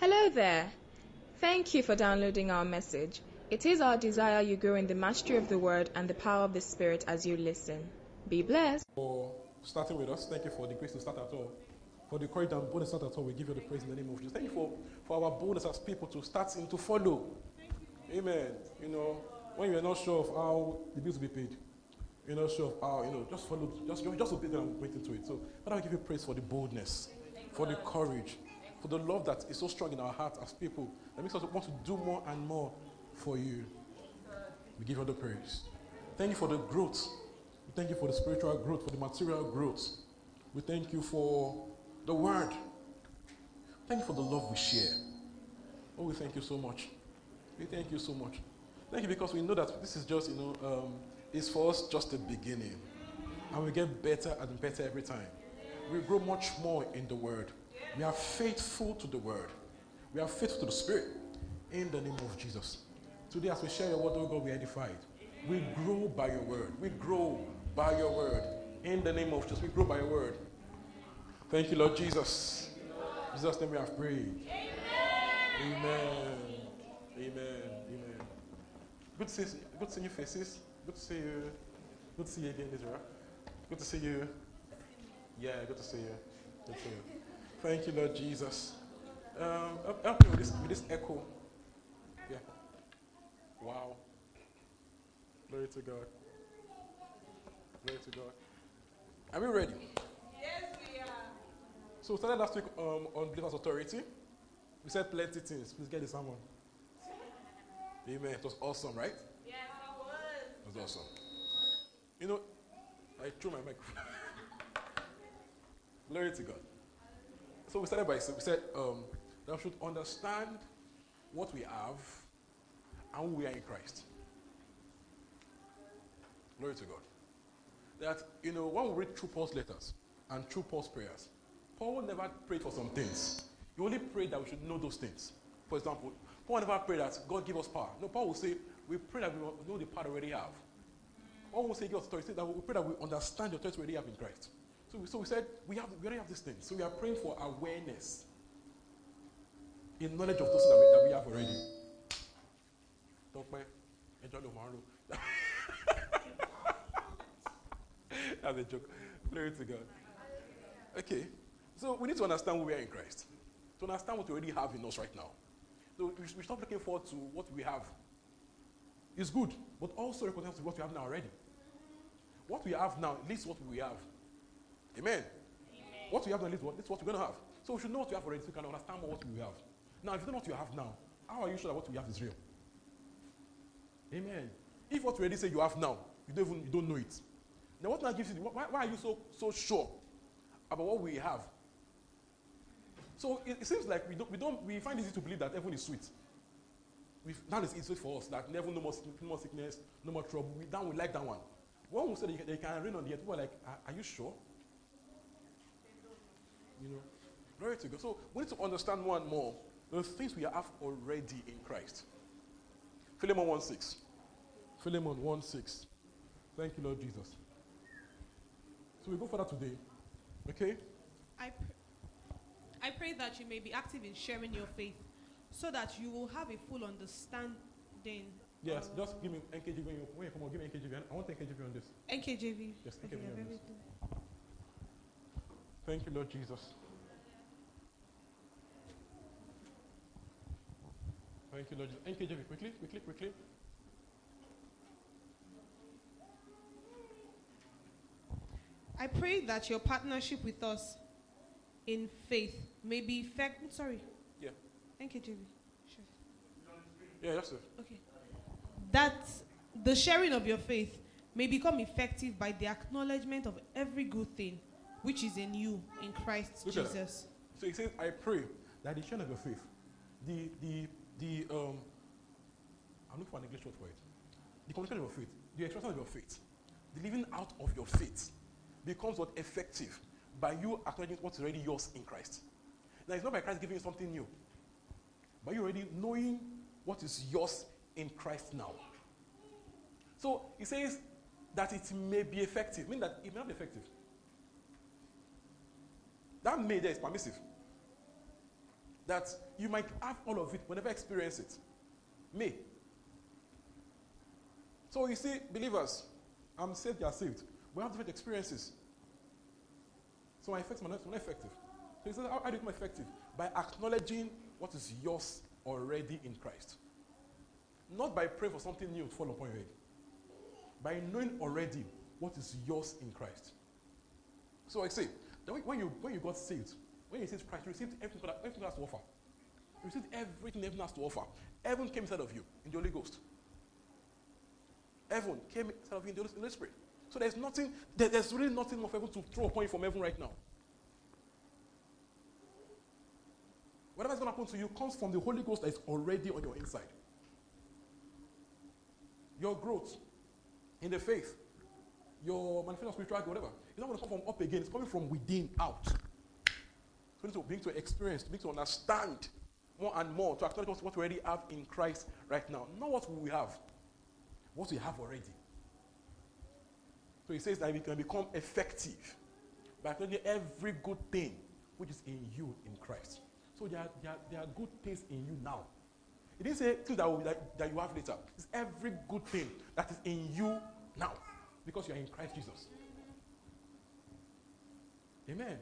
Hello there. Thank you for downloading our message. It is our desire you grow in the mastery of the word and the power of the spirit as you listen. Be blessed. For starting with us, thank you for the grace to start at all. For the courage and boldness to start at all, we give you the praise in the name of Jesus. Thank you for, for our boldness as people to start and to follow. Amen. You know, when you're not sure of how the bills will be paid, you're not sure of how, you know, just follow, just, just obey them and wait into it. So, Father, I give you praise for the boldness, for the courage, for the love that is so strong in our hearts as people that makes us want to do more and more for you. We give you the praise. Thank you for the growth. We thank you for the spiritual growth, for the material growth. We thank you for the word. Thank you for the love we share. Oh, we thank you so much. We thank you so much. Thank you because we know that this is just, you know, um, it's for us just the beginning. And we get better and better every time. We grow much more in the word. We are faithful to the word. We are faithful to the spirit. In the name of Jesus. Today, as we share your word, oh God, we are edified. We grow by your word. We grow by your word. In the name of Jesus, we grow by your word. Thank you, Lord Jesus. Jesus' name we have prayed. Amen. Amen. Amen. Good to see, good to see your faces. Good to see you. Good to see you again, Israel. Good to see you. Yeah, good to see you. Good to see you. Thank you, Lord Jesus. Um, help- me with this, with this echo. Yeah. Wow. Glory to God. Glory to God. Are we ready? Yes, we are. So we started last week um, on believers' authority. We said plenty things. Please get the sermon. Amen. It was awesome, right? Yes, I was. It was awesome. You know, I threw my microphone. Glory to God. So we started by we said um, that we should understand what we have and who we are in Christ. Glory to God. That you know when we read through Paul's letters and through Paul's prayers, Paul never prayed for some things. He only prayed that we should know those things. For example, Paul never prayed that God give us power. No, Paul will say we pray that we know the power we already have. Paul will say us authority. That we pray that we understand the authority we already have in Christ. So, we- so we said we have we already have this thing. So we are praying for awareness in knowledge of those that we, that we have already. Máa ń rò. That's a joke. Glory to God. Okay, so we need to understand who we are in Christ. To understand what we already have in us right now. So we we stop looking forward to what we have. It's good, but also recognize what we have now already. What we have now leads to what we have. Amen. What we have now to what, what we're going to have. So we should know what we have already so we can understand what we have. Now, if you don't know what you have now, how are you sure that what we have is real? Amen. If what you already say you have now, you don't even you don't know it. Now, what now gives you? Why, why are you so so sure about what we have? So it, it seems like we don't, we don't we find it easy to believe that heaven is sweet. We that is easy for us. That never no more no more sickness, no more trouble. We that we like that one. When we say that you can rain on the earth, people are like, are, are you sure? You know, glory to God. So we need to understand more and more the things we have already in Christ. Philemon 1 6. Philemon 1 6. Thank you, Lord Jesus. So we go further today. Okay? I, pr- I pray that you may be active in sharing your faith so that you will have a full understanding. Yes, just give me NKJV when you, when you come on, give me NKJV. I want NKJV on this. NKJV. Yes, Okay, NKJV I have on this. everything. Thank you, Lord Jesus. Thank you, Lord Jesus. Thank you, NKJV, quickly, quickly, quickly. I pray that your partnership with us in faith may be effective. Sorry. Yeah. thank NKJV. Sure. Yeah, that's it. Okay. That the sharing of your faith may become effective by the acknowledgement of every good thing which is in you in Christ Look. Jesus. So he says, I pray that the sharing of your faith, the the the um I'm looking for an English word for it. The communication of your faith, the expression of your faith, the living out of your faith becomes what effective by you acknowledging what's already yours in Christ. Now it's not by Christ giving you something new, but you already knowing what is yours in Christ now. So he says that it may be effective, meaning that it may not be effective. That may there is permissive. that you might have all of it but never experience it. Me. So you see, believers, I'm saved, you are saved. We have different experiences. So my effective, my not, effective. So he says, how, how do you become effective? By acknowledging what is yours already in Christ. Not by praying for something new to fall upon your head. By knowing already what is yours in Christ. So I say, when you, when you got saved, when you received Christ, you received everything that everything has to offer. You received everything heaven has to offer. Heaven came inside of you in the Holy Ghost. Heaven came inside of you in the Holy Spirit. So there's nothing, there, there's really nothing of heaven to throw upon you from heaven right now. Whatever is going to happen to you comes from the Holy Ghost that is already on your inside. Your growth in the faith, your manifestation of spirituality, whatever, it's not going to come from up again. It's coming from within out. So you need to bring to experience, bring to understand more and more, to acknowledge what we already have in Christ right now. Not what we have, what we have already. So he says that we can become effective by acknowledging every good thing which is in you in Christ. So there are, there are, there are good things in you now. He didn't say things that, that, that you have later. It's every good thing that is in you now because you are in Christ Jesus. Amen.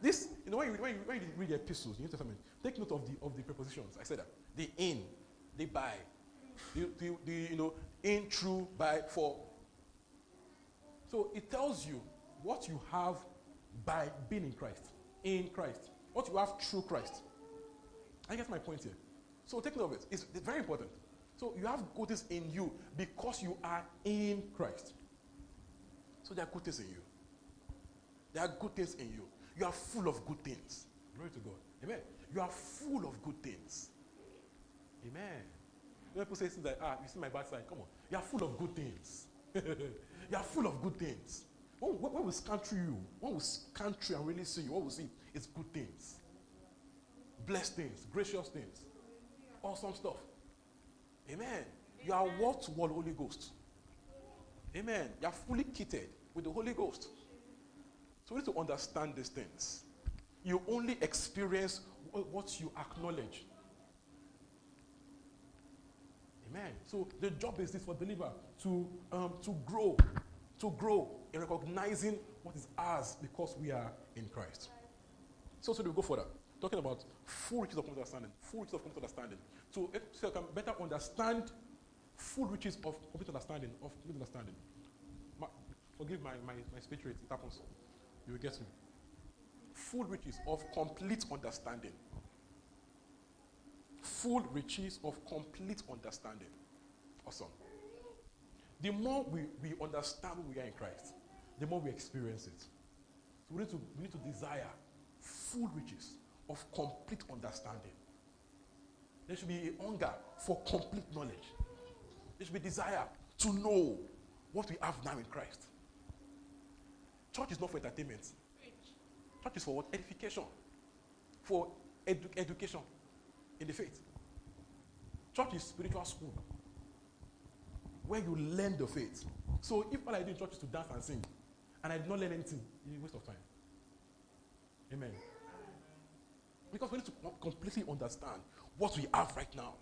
This, you know, when you, when you, when you read the epistles, the New Testament, take note of the, of the prepositions. I said that. The in, the by, the, the, the you know, in, through, by, for. So it tells you what you have by being in Christ, in Christ, what you have through Christ. I get my point here. So take note of it. It's, it's very important. So you have good things in you because you are in Christ. So there are good things in you. There are good things in you. You are full of good things. Glory to God. Amen. You are full of good things. Amen. People say things like, ah, you see my bad side. Come on. You are full of good things. you are full of good things. When, when, when scan through you, when we scan through and really see you, what we see is good things. Blessed things, gracious things, awesome stuff. Amen. You are what wall Holy Ghost. Amen. You are fully kitted with the Holy Ghost. So we need to understand these things. You only experience what you acknowledge. Amen. So the job is this for believer to um, to grow, to grow in recognizing what is ours because we are in Christ. So, so we go further, talking about full riches of understanding, full riches of complete understanding. So, so you can better understand full riches of complete understanding, of complete understanding. My, forgive my, my, my speech rate, it happens. You will get me. Full riches of complete understanding. Full riches of complete understanding. Awesome. The more we, we understand who we are in Christ, the more we experience it. So we need to, we need to desire full riches of complete understanding. There should be a hunger for complete knowledge. There should be desire to know what we have now in Christ. Church is not for entertainment. Church is for what? Edification. For edu- education in the faith. Church is spiritual school where you learn the faith. So if all I do in church is to dance and sing, and I did not learn anything, it's a waste of time. Amen. Because we need to completely understand what we have right now.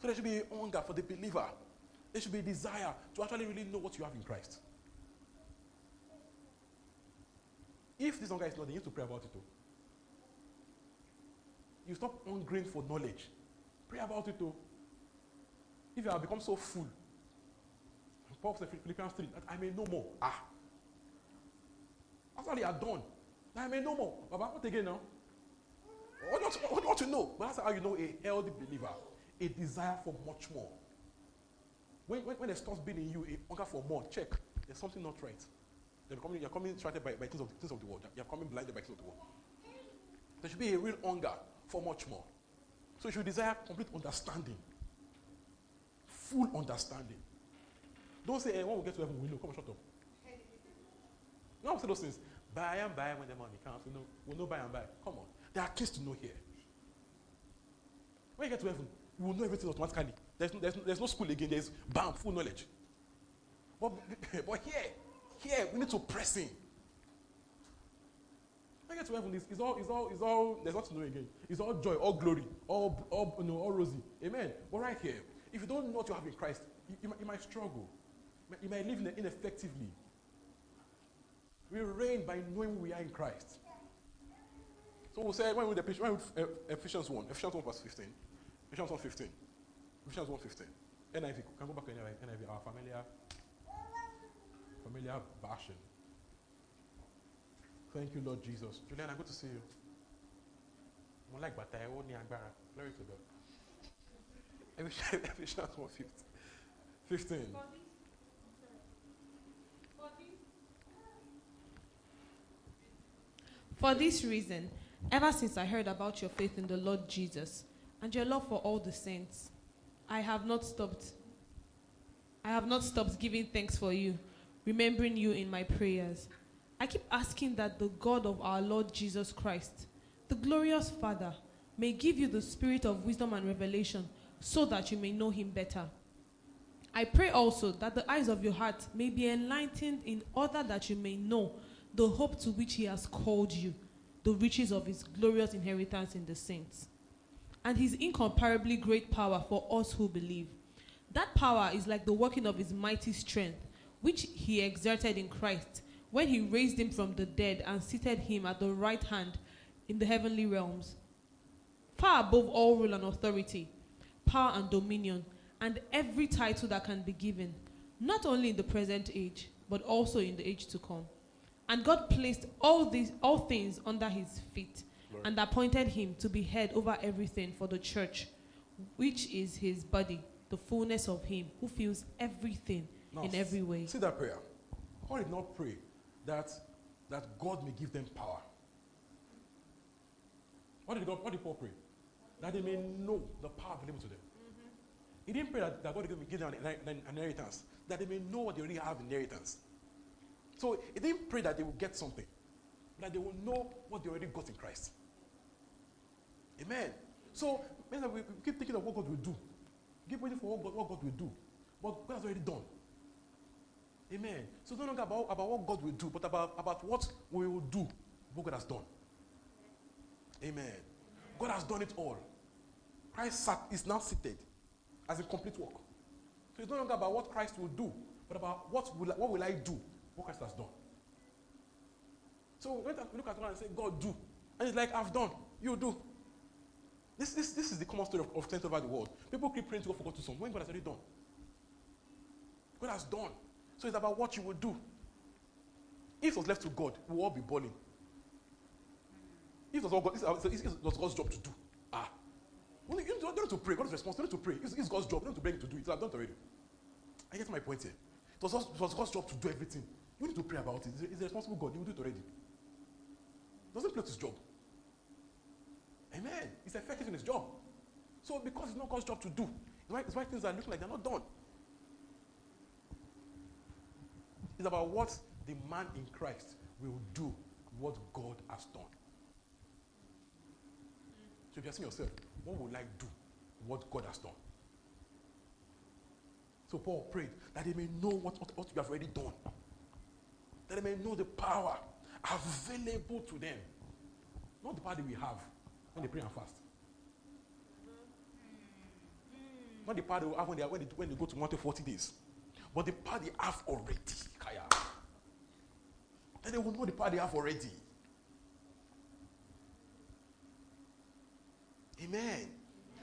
So there should be hunger for the believer. There should be desire to actually really know what you have in Christ. If this hunger is not, then you need to pray about it too. You stop hungering for knowledge. Pray about it too. If you have become so full, Paul said Philippians 3, that I may know more. Ah. After they are done, that I may know more. Baba, what again now? What, what, what, you know? But that's how you know a healthy believer. A desire for much more. When, when, when there starts being in you a hunger for more, check. There's something not right. You're coming, you're coming distracted by, by things, of, the things of the world. You're coming blinded by things of the world. There should be a real hunger for much more. So you should desire complete understanding. Full understanding. Don't say, hey, when we get to heaven, we know. Come on, shut up. No, say those things. By and by when the money comes. We know, we know by and by. Come on. There are things to know here. When you get to heaven, you will know everything automatically. There's no, there's no, there's no school again. There's bam, full knowledge. But, but here, here, we need to press in. I get to heaven, it's, it's all, it's all, it's all, there's nothing to know again. It's all joy, all glory, all, all, you know, all rosy. Amen. But right here, if you don't know what you have in Christ, you, you, might, you might struggle. You might live ineffectively. We reign by knowing we are in Christ. So we'll say, when we read when we uh, Ephesians 1, Ephesians 1 verse 15. Ephesians 1 15. Ephesians 1 15. NIV, can go back to NIV, NIV, our familiar, familiar version. Thank you, Lord Jesus. Julian, I'm good to see you. Mo like bàtà ẹ̀ ó ní agbára. Glory to God. Ephesians Ephesians 1 15. 15. For this reason, ever since I heard about your faith in the Lord Jesus and your love for all the saints, I have not stopped. I have not stopped giving thanks for you, remembering you in my prayers. I keep asking that the God of our Lord Jesus Christ, the glorious Father, may give you the spirit of wisdom and revelation so that you may know him better. I pray also that the eyes of your heart may be enlightened in order that you may know the hope to which he has called you, the riches of his glorious inheritance in the saints, and his incomparably great power for us who believe. That power is like the working of his mighty strength, which he exerted in Christ when he raised him from the dead and seated him at the right hand in the heavenly realms, far above all rule and authority, power and dominion, and every title that can be given, not only in the present age, but also in the age to come. And God placed all these all things under his feet Lord. and appointed him to be head over everything for the church, which is his body, the fullness of him who fills everything Now, in every way. See that prayer. Paul did not pray that, that God may give them power. What did, God, what did Paul pray? That they may know the power available to them. Mm-hmm. He didn't pray that, that God would give them an, an, an inheritance, that they may know what they already have in inheritance. So he didn't pray that they will get something, but that they will know what they already got in Christ. Amen. So we keep thinking of what God will do. Keep waiting for what God, what God will do. But God has already done. Amen. So no longer about, about what God will do, but about, about what we will do, what God has done. Amen. God has done it all. Christ sat, is now seated as a complete work. So it's no longer about what Christ will do, but about what will, what will I do, what Christ has done. So when we look at God and say, God, do. And it's like, I've done. You do. This, this, this is the common story of, of saints over the world. People keep praying to God for God to something when God has already done. God has done. So it's about what you will do. If it was left to God, we will all be balling. If it was, all God, it's, it's, it's, God's job to do. Ah. You don't, you don't need to pray. God is responsible. To pray. It's, it's God's job. You don't need to beg him to do it. I've done it already. I get my point here. It was, God's- it was God's job to do everything. You need to pray about it. He's a responsible God. He will do it already. Doesn't play his job. Amen. He's effective in his job. So because it's not God's job to do, it's why, it's why things are looking like they're not done. It's about what the man in Christ will do, what God has done. So if you're asking yourself, what will I do, what God has done? So Paul prayed that they may know what, what, what you have already done. That they may know the power available to them. Not the power that we have when they pray and fast. Not the power they will have when they, when they, when they go to mountain 40 days. But the power they have already. Kaya. Then they will know the power they have already. Amen.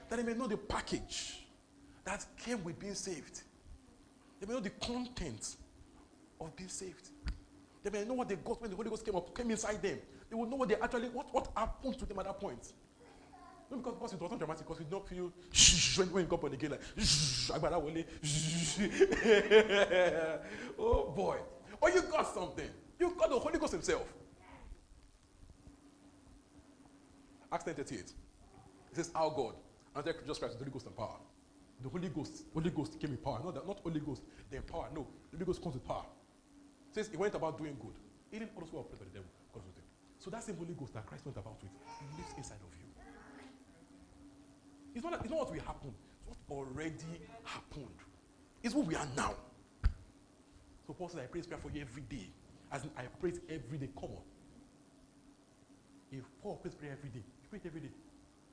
That they may know the package that came with being saved. They may know the content of being saved. They may know what they got when the Holy Ghost came up, came inside them. They will know what they actually, what, what happened to them at that point. Not because, because it was not dramatic, because we don't feel shh, when, you come on again, like. Oh boy. Or you got something. You got the Holy Ghost Himself. Acts 10 38. It says, Our God, and then Jesus Christ, the Holy Ghost and power. The Holy Ghost, Holy Ghost came in power. Not, that, not Holy Ghost, the power. No, the Holy Ghost comes with power. It says he went about doing good. He didn't also operate by the devil. Was with him. So that same Holy Ghost that Christ went about with lives inside of you. It's not, it's not what will happen. It's what already happened. It's what we are now. So Paul says, I pray this prayer for you every day. As in, I pray it every day. Come on. If Paul prays prayer every day, he prays every day.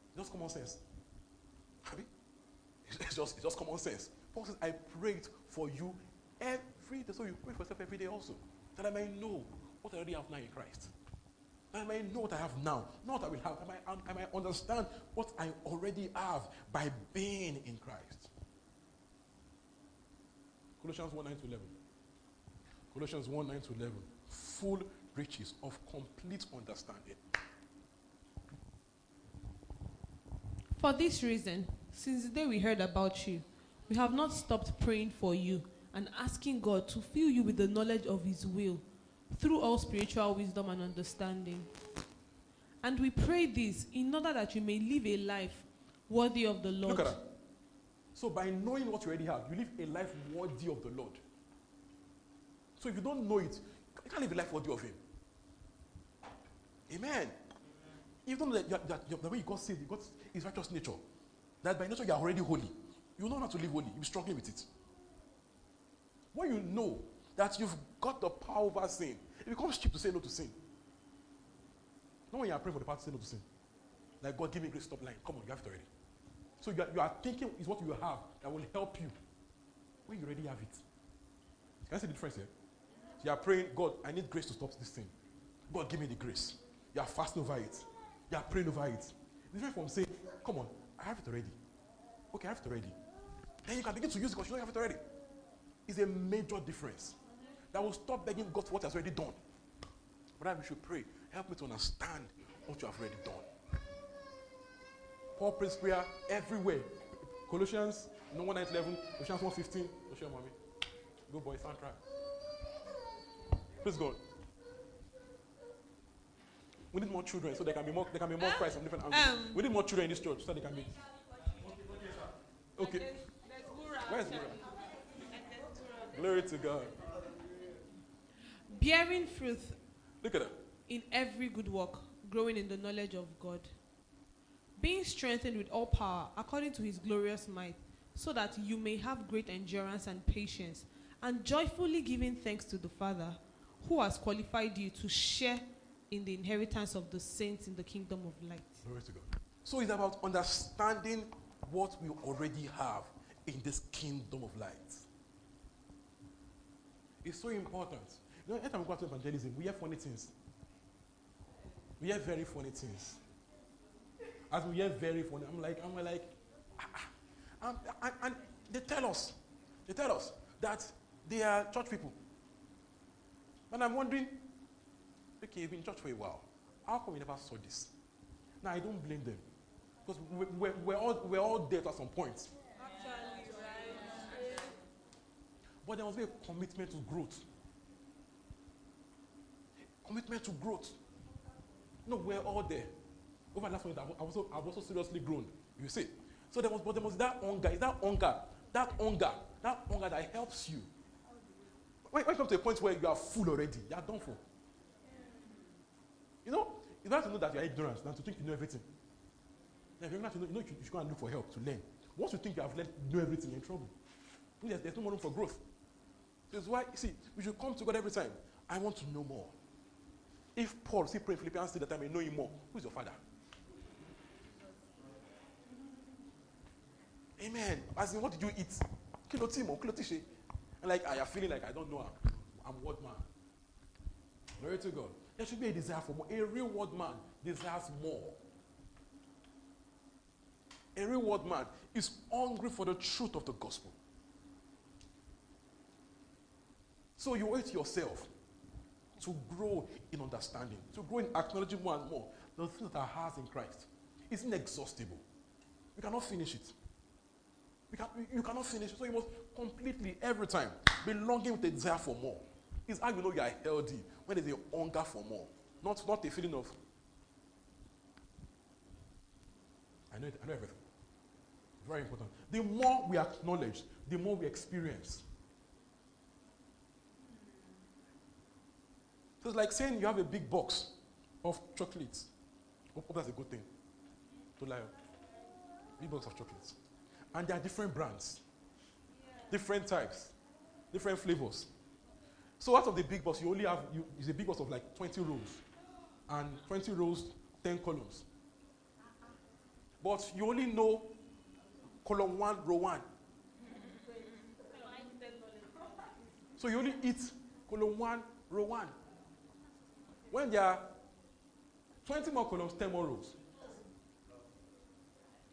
It's just common sense. It's just, it's just common sense. Paul says, I prayed for you every day. So you pray for yourself every day also. That I may know what I already have now in Christ. I may know what I have now, not what I will have. I might, I might understand what I already have by being in Christ. Colossians 1 9 to 11. Colossians 1 9 to 11. Full riches of complete understanding. For this reason, since the day we heard about you, we have not stopped praying for you and asking God to fill you with the knowledge of His will through all spiritual wisdom and understanding. And we pray this in order that you may live a life worthy of the Lord. Look at that. So by knowing what you already have, you live a life worthy of the Lord. So if you don't know it, you can't live a life worthy of Him. Amen. Even though that, that you- the way you got saved, you got His righteous nature, that by nature you are already holy. You know how to live holy. You're struggling with it. When you know that you've got the power over sin, it becomes cheap to say no to sin. Not when you are praying for the power to say no to sin. Like God, give me grace, stop lying. Come on, you have it already. So you are, you are thinking is what you have that will help you when you already have it. Can I see the difference here? You are praying, God, I need grace to stop this thing. God, give me the grace. You are fasting over it. You are praying over it. Different from saying, come on, I have it already. Okay, I have it already. Then you can begin to use it because you know you have it already. It's a major difference that will stop begging God for what He has already done. But we should pray. Help me to understand what you have already done. Paul prays prayer everywhere. Colossians no 1 9 11, Colossians 1 15. Go show mommy. Go boy, soundtrack. Praise God. We need more children so there can be more there can be more Christ from different angles. um, we need more children in this church so they can be okay. Where's Mura? Glory to God. Bearing fruit Look at in every good work, growing in the knowledge of God, being strengthened with all power according to his glorious might, so that you may have great endurance and patience, and joyfully giving thanks to the Father, who has qualified you to share in the inheritance of the saints in the kingdom of light. Glory to God. So it's about understanding what we already have in this kingdom of light. It's so important. You know, anytime we go out to evangelism, we hear funny things. We hear very funny things. As we hear very funny, I'm like, I'm like, ah, ah. And, and they tell us, they tell us that they are church people. And I'm wondering, okay, you've been in church for a while. How come you never saw this? Now, I don't blame them. Because we, we're, we're, all, we're all dead at some point. But there must be a commitment to growth. Commitment to growth. No, we're all there. Over the last one, I've also, I've also seriously grown. You see. So there was, but there was that hunger. Is that hunger? That hunger. That hunger that helps you. When, when you come to a point where you are full already, you are done for. You know, it's better to know that you are ignorant than to think you know everything. Now, if you're not to know, you know you should go and look for help to learn. Once you think you have learned, know everything, you're in trouble. There's, there's no more room for growth. That's why, see, we should come to God every time. I want to know more. If Paul, see, pray Philippians, say that I may know him more. Who's your father? Amen. As in, what did you eat? Kilo timo, kilo tishe. And like, I am feeling like I don't know. I'm, word man. Glory to God. There should be a desire for more. A real word man desires more. A real word man is hungry for the truth of the gospel. So you owe it to yourself to grow in understanding, to grow in acknowledging more and more the things that are ours in Christ. It's inexhaustible. We cannot finish it. We can, you cannot finish it. So you must completely, every time, be longing with a desire for more. It's how you know you are healthy when there's a hunger for more, not, not a feeling of, I know, it, I know everything. Very important. The more we acknowledge, the more we experience. So it's like saying you have a big box of chocolates. Hope that's a good thing. To lie. Big box of chocolates. And there are different brands, different types, different flavors. So out of the big box, you only have you, it's a big box of like 20 rows. And 20 rows 10 columns. But you only know column 1, row 1. So you only eat column 1, row 1. When there are 20 more columns, 10 more rows.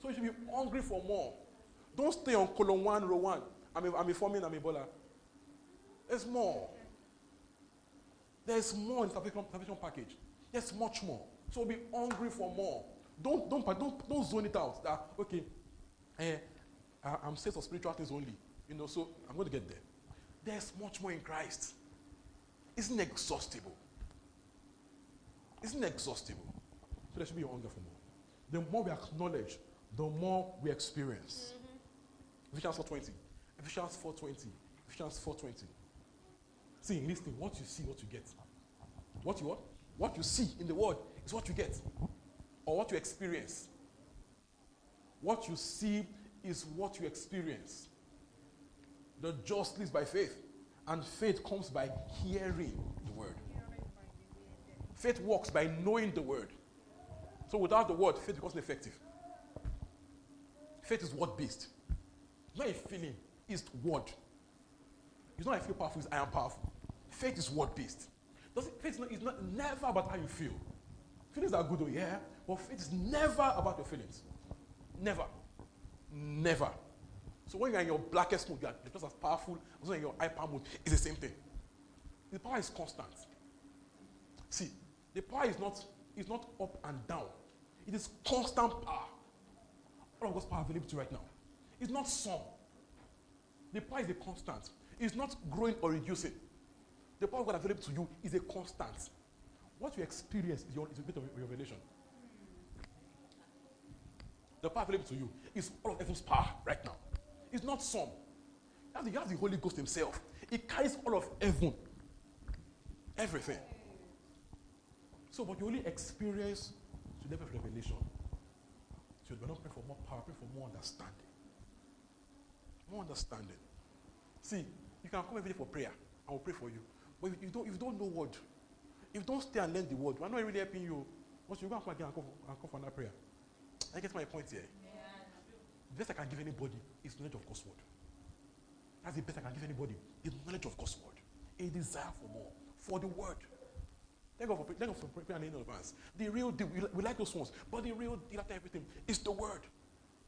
So you should be hungry for more. Don't stay on column 1, row 1. I'm a, I'm a informing, I'm a baller. There's more. There's more in the salvation, package. There's much more. So be hungry for more. Don't, don't, don't, don't zone it out. That, okay, eh, I'm saved for spiritual things only. You know, so I'm going to get there. There's much more in Christ. Isn't exhaustible. Isn't exhaustible. So there should be a hunger for more. The more we acknowledge, the more we experience. Mm-hmm. Ephesians 4.20. Ephesians 4.20. Ephesians 4.20. See, listening, what you see, what you get. What you what? What you see in the world is what you get. Or what you experience. What you see is what you experience. The just lives by faith. And faith comes by hearing. Faith works by knowing the word. So without the word, faith becomes ineffective. Faith is word based. It's not a feeling, it's word. It's not I feel powerful, it's I am powerful. Faith is word based. Faith is not, is not never about how you feel. Feelings are good, oh yeah, but faith is never about your feelings. Never. Never. So when you're in your blackest mood, you're just as powerful you're in your hyper mood. It's the same thing. The power is constant. See, the power is not, is not up and down. It is constant power. All of God's power available to you right now. It's not some. The power is a constant. It's not growing or reducing. The power of God available to you is a constant. What you experience is, your, is a bit of revelation. The power available to you is all of heaven's power right now. It's not some. You have, the, you have the Holy Ghost Himself. It carries all of heaven. Everything. So, but you only experience to level of revelation. So, we're not praying for more power, pray for more understanding. More understanding. See, you can come every day for prayer. I will pray for you. But if you don't, if you don't know word, if you don't stay and learn the word, we're not really helping you. Once you go and come again and come, and come for another prayer. I get my point here. Yeah. The best I can give anybody is knowledge of God's word. That's the best I can give anybody is knowledge of God's word. A desire for more. For the word. Thank God for, thank God for prayer and in advance. The real deal, we, we like those ones, but the real deal after everything is the word.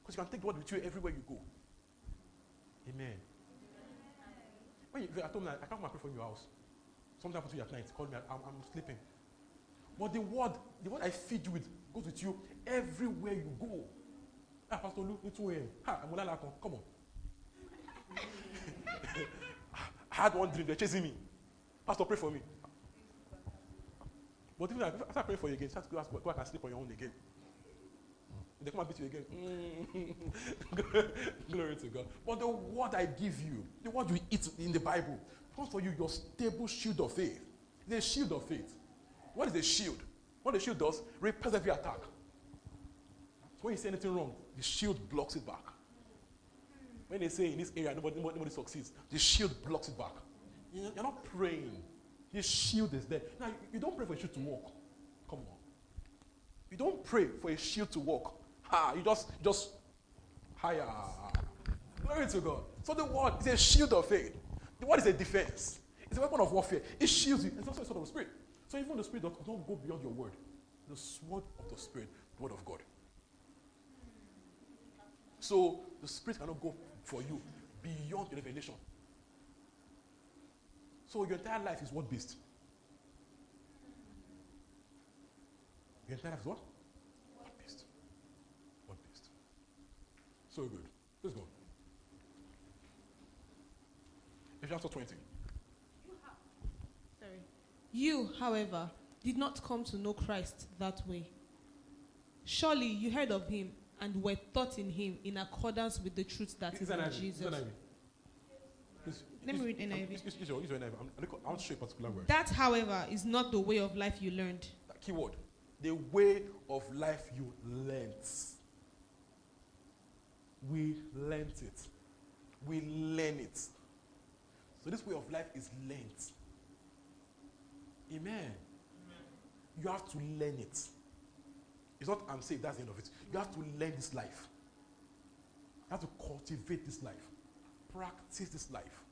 Because you can take the word with you everywhere you go. Amen. When you, at home, I can't come pray for your house. Sometimes you at night, call me, I'm, I'm sleeping. But the word, the word I feed you with goes with you everywhere you go. Ah, Pastor Luke, it's way. Ha, I'm gonna come on. I had one dream, they're chasing me. Pastor, pray for me. But even after I pray for you again, have to go ask I can sleep on your own again. They come and beat you again. Mm. Glory to God. But the word I give you, the word you eat in the Bible, comes for you your stable shield of faith. It's a shield of faith. What is a shield? What the shield does, repels every attack. When you say anything wrong, the shield blocks it back. When they say in this area nobody, nobody succeeds, the shield blocks it back. You're not praying. The shield is there. Now, you don't pray for a shield to walk. Come on. You don't pray for a shield to walk. Ha, you just, just higher. Glory to God. So the word is a shield of faith. The word is a defense. It's a weapon of warfare. It shields you. It's also a sword of the spirit. So even the spirit does not go beyond your word. The sword of the spirit, the word of God. So the spirit cannot go for you beyond the revelation. So your entire life is what based? Your entire life is what? What based? What based? So good. Let's go. Ephesians 20. Sorry. You, however, did not come to know Christ that way. Surely you heard of him and were taught in him in accordance with the truth that is, is in Jesus. Let me read NIV. Use, use, your, use your NIV. I'm, I want to show you a particular word. That, however, is not the way of life you learned. That key word. The way of life you learnt. We learnt it. We learn it. So this way of life is learnt. Amen. Amen. You have to learn it. It's not I'm saved, that's the end of it. You have to learn this life. You have to cultivate this life. Practice this life.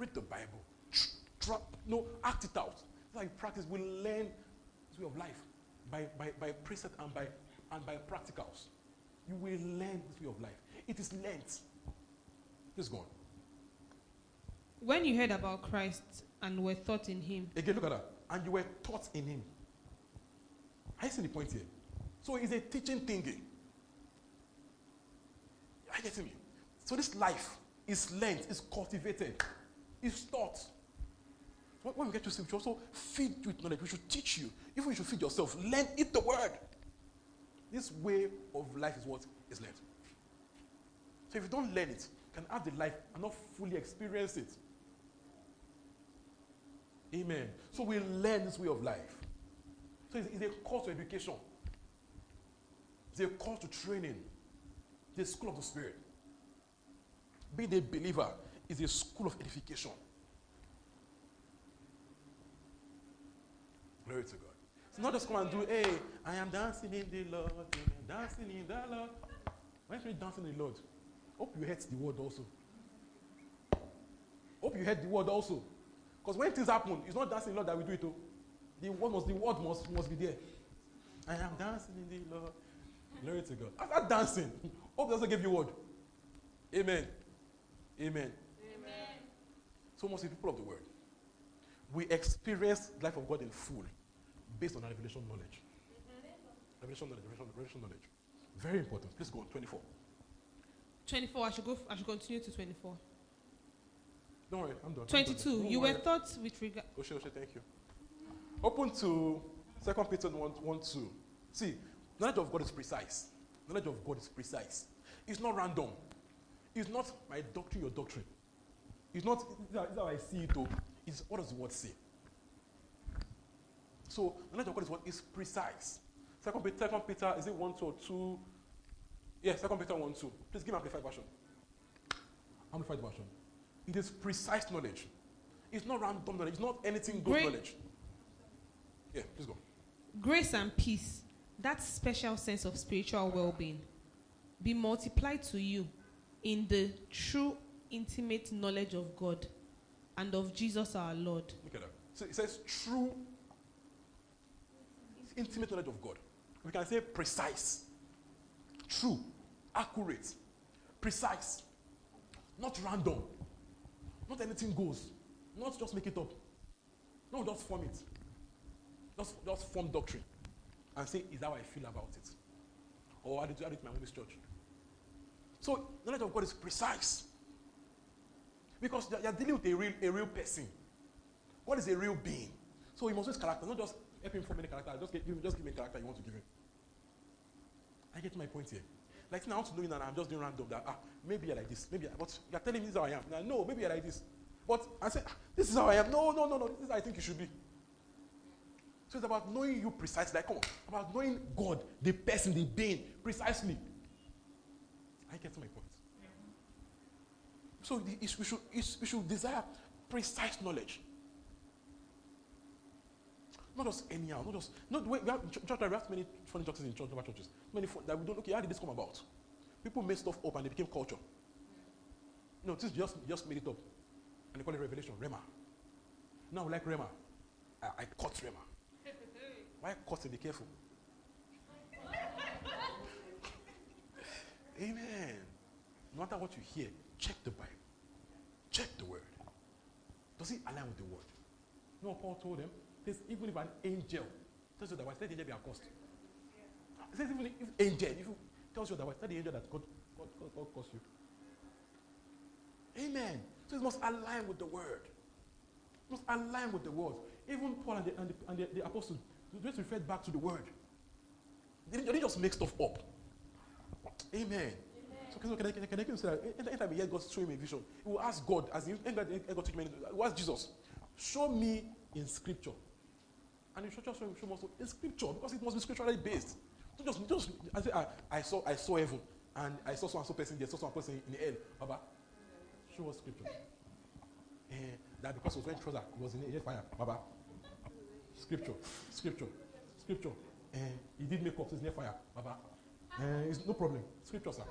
Read the Bible. Drop, no, act it out. It's like practice. We learn this way of life by, by, by precept and by and by practicals. You will learn this way of life. It is learned. Please go on. When you heard about Christ and were taught in him, Again, look at that. And you were taught in him. I see the point here. So it's a teaching thingy. Are you getting me? So this life is learned, is cultivated, is taught. When we get to see, we should also feed you with knowledge. We should teach you. Even you should feed yourself. Learn, eat the word. This way of life is what is learned. So if you don't learn it, you can have the life and not fully experience it. Amen. So we learn this way of life. So it's, it's a course to education. It's a course to training. A school of the spirit. Be a believer is a school of edification. Glory to God. It's not just come and do, hey, I am dancing in the Lord, dancing in the Lord. Are you dancing in the Lord? Hope you heard the word also. Hope you heard the word also. Because when things happen, it's not dancing in the Lord that we do it. Oh. The word must, the word must, must be there. I am dancing in the Lord. Glory to God. After dancing, hope also give you word. Amen. Amen. So must be people of the world. We experience the life of God in full based on our revelation knowledge. Revelation knowledge, revelation, revelation knowledge. Very important. Please go on. 24. 24, I should go, I should continue to 24. Don't worry, I'm done. I'm done. 22, you worry. were taught with regard, Oshe, Oshe, thank you. Open to 2 Peter 1, 1 2. See, knowledge of God is precise. Knowledge of God is precise. It's not random. It's not my doctrine, your doctrine. It's not, it's how I see it, though. It's what does the word say? So, the knowledge of God is what is precise. Second Peter, Second Peter, is it 1 2 or 2? Yeah, Second Peter 1 2. Please give me amplified version. Amplified version. It is precise knowledge. It's not random knowledge. It's not anything good Great. knowledge. Yeah, please go. grace and peace, that special sense of spiritual well being, be multiplied to you in the true intimate knowledge of God and of Jesus our Lord. Look at that. So it says true, intimate knowledge of God. We can say precise, true, accurate, precise, not random, not anything goes, not just make it up, not just form it, just, just form doctrine and say, is that how I feel about it. Or I did, I did my own church. So knowledge of God is precise. Because you're dealing with a real, a real person. God is a real being. So he must use character, not just help him form any character. Just give, him- just give him a character you want to give him. I get my point here. Like now I want to know you that I'm just doing random that ah maybe you're like this, maybe but you're telling me this is how I am. Now, no, maybe you're like this. But I say ah, this is how I am. No, no, no, no. This is how I think you should be. So it's about knowing you precisely. Like, come on, about knowing God, the person, the being, precisely. I get my point. So we, should, we should desire precise knowledge. Not just anyhow, not just not we have church, we have many funny churches in church, other churches. Many fun, that we don't okay, how did this come about? People made stuff up and they became culture. No, this just just made it up. And they call it revelation, Rhema. Now like Rhema. I, I cut Rhema. Why cut it? Be careful. Amen. No matter what you hear, check the Bible. Check the word. Does it align with the word? Know Paul told them? Says, even if an angel tells you otherwise, let the angel be accursed. He says, even if angel, if tells you otherwise, tell the angel that God, God, God, God cursed you. Amen. So it must align with the word. It must align with the word. Even Paul and the, and the, and the, the apostles, just referred back to the word. They didn't, they didn't just make stuff up. Amen. So can, I- can, I- can I can say that any- anytime he God show him a vision, he will ask God, as he God teach me, ask Jesus, show me in scripture. And the scripture show him show him also in scripture because it must be scripturally based. Don't just just I say I, I saw I saw heaven and I saw so person there, saw so person in hell. Baba, show us scripture. Eh, that because he was wearing trouser, he was in the fire. Baba, scripture, scripture, scripture. Eh, he did make up, so it's near fire. Baba. Eh, it's no problem. Scripture, sir.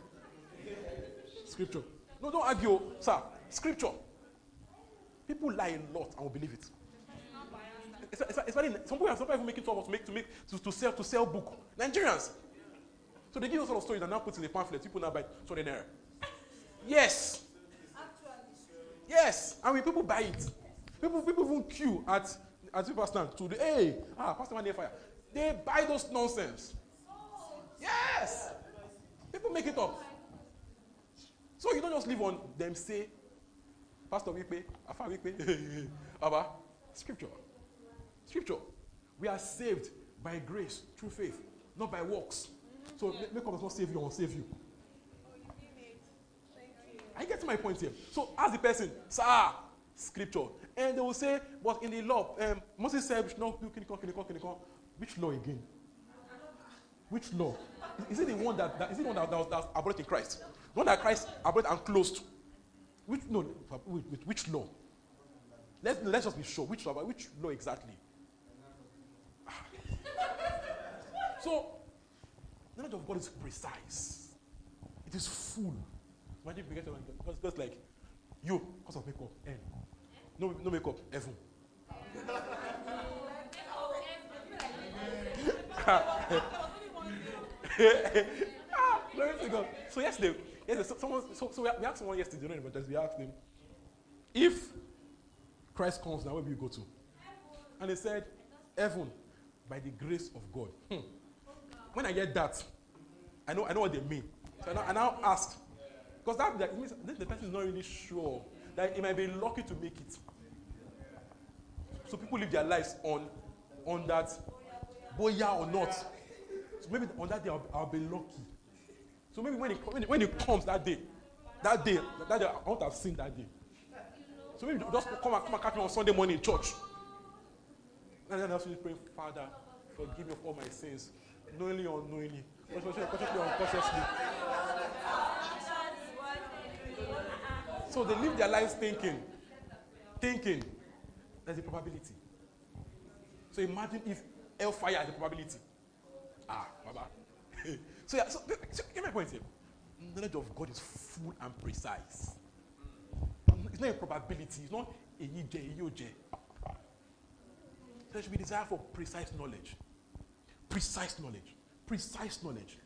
Scripture. No, don't argue, sir. Scripture. People lie a lot and will believe it. It's, it's, it's very, some people have some people making trouble to make to make to, to sell to sell book. Nigerians. So they give us sort of stories and now put in the pamphlet. People now buy so they there. Yes. Yes. And when people buy it, people people even queue at at people stand to the hey ah pastor man fire. They buy those nonsense. Yes. People make it up. So you don't just live on them say, Pastor we Wikpe, Afa Wikpe, Abba, scripture. Scripture. We are saved by grace through faith, not by works. So make make up does not save you or save you. I get my point here. So ask the person, sir, scripture. And they will say, but in the law, um, Moses said, we should not do kinikon, kinikon, kinikon. Which law again? Which law? Is it the one that, that is it the one that, that, was, that was abolished in Christ? The one that Christ abolished and closed? Which no, wait, which law? Let's, let's just be sure. Which law? Which law exactly? Ah. so, knowledge of God is precise. It is full. Imagine if we get to because just like you, because of makeup, N. No, no makeup, heaven. glory to God. So yesterday, yesterday so, someone, so, so we asked someone yesterday, you know, but we asked him, if Christ comes now, where will you go to? And he said, heaven, by the grace of God. Hmm. When I get that, I know, I know what they mean. So I now, I now asked, because that, that means the person is not really sure that he might be lucky to make it. So people live their lives on, on that, boya or not. So maybe on that day I'll, I'll be lucky. So maybe when it, when it, when it comes that day, that day, that day I want to have seen that day. So maybe just come and, come and catch me on Sunday morning in church. And then I'll be praying, Father, forgive me of all my sins, knowingly or unknowingly, consciously or unconsciously. So they live their lives thinking, thinking, there's a probability. So imagine if hellfire is a probability. Ah, Baba. so yeah, so, so get my point here. Knowledge of God is full and precise. It's not a probability. It's not a yije, a yoje. There should be desire for precise knowledge. Precise knowledge. Precise knowledge.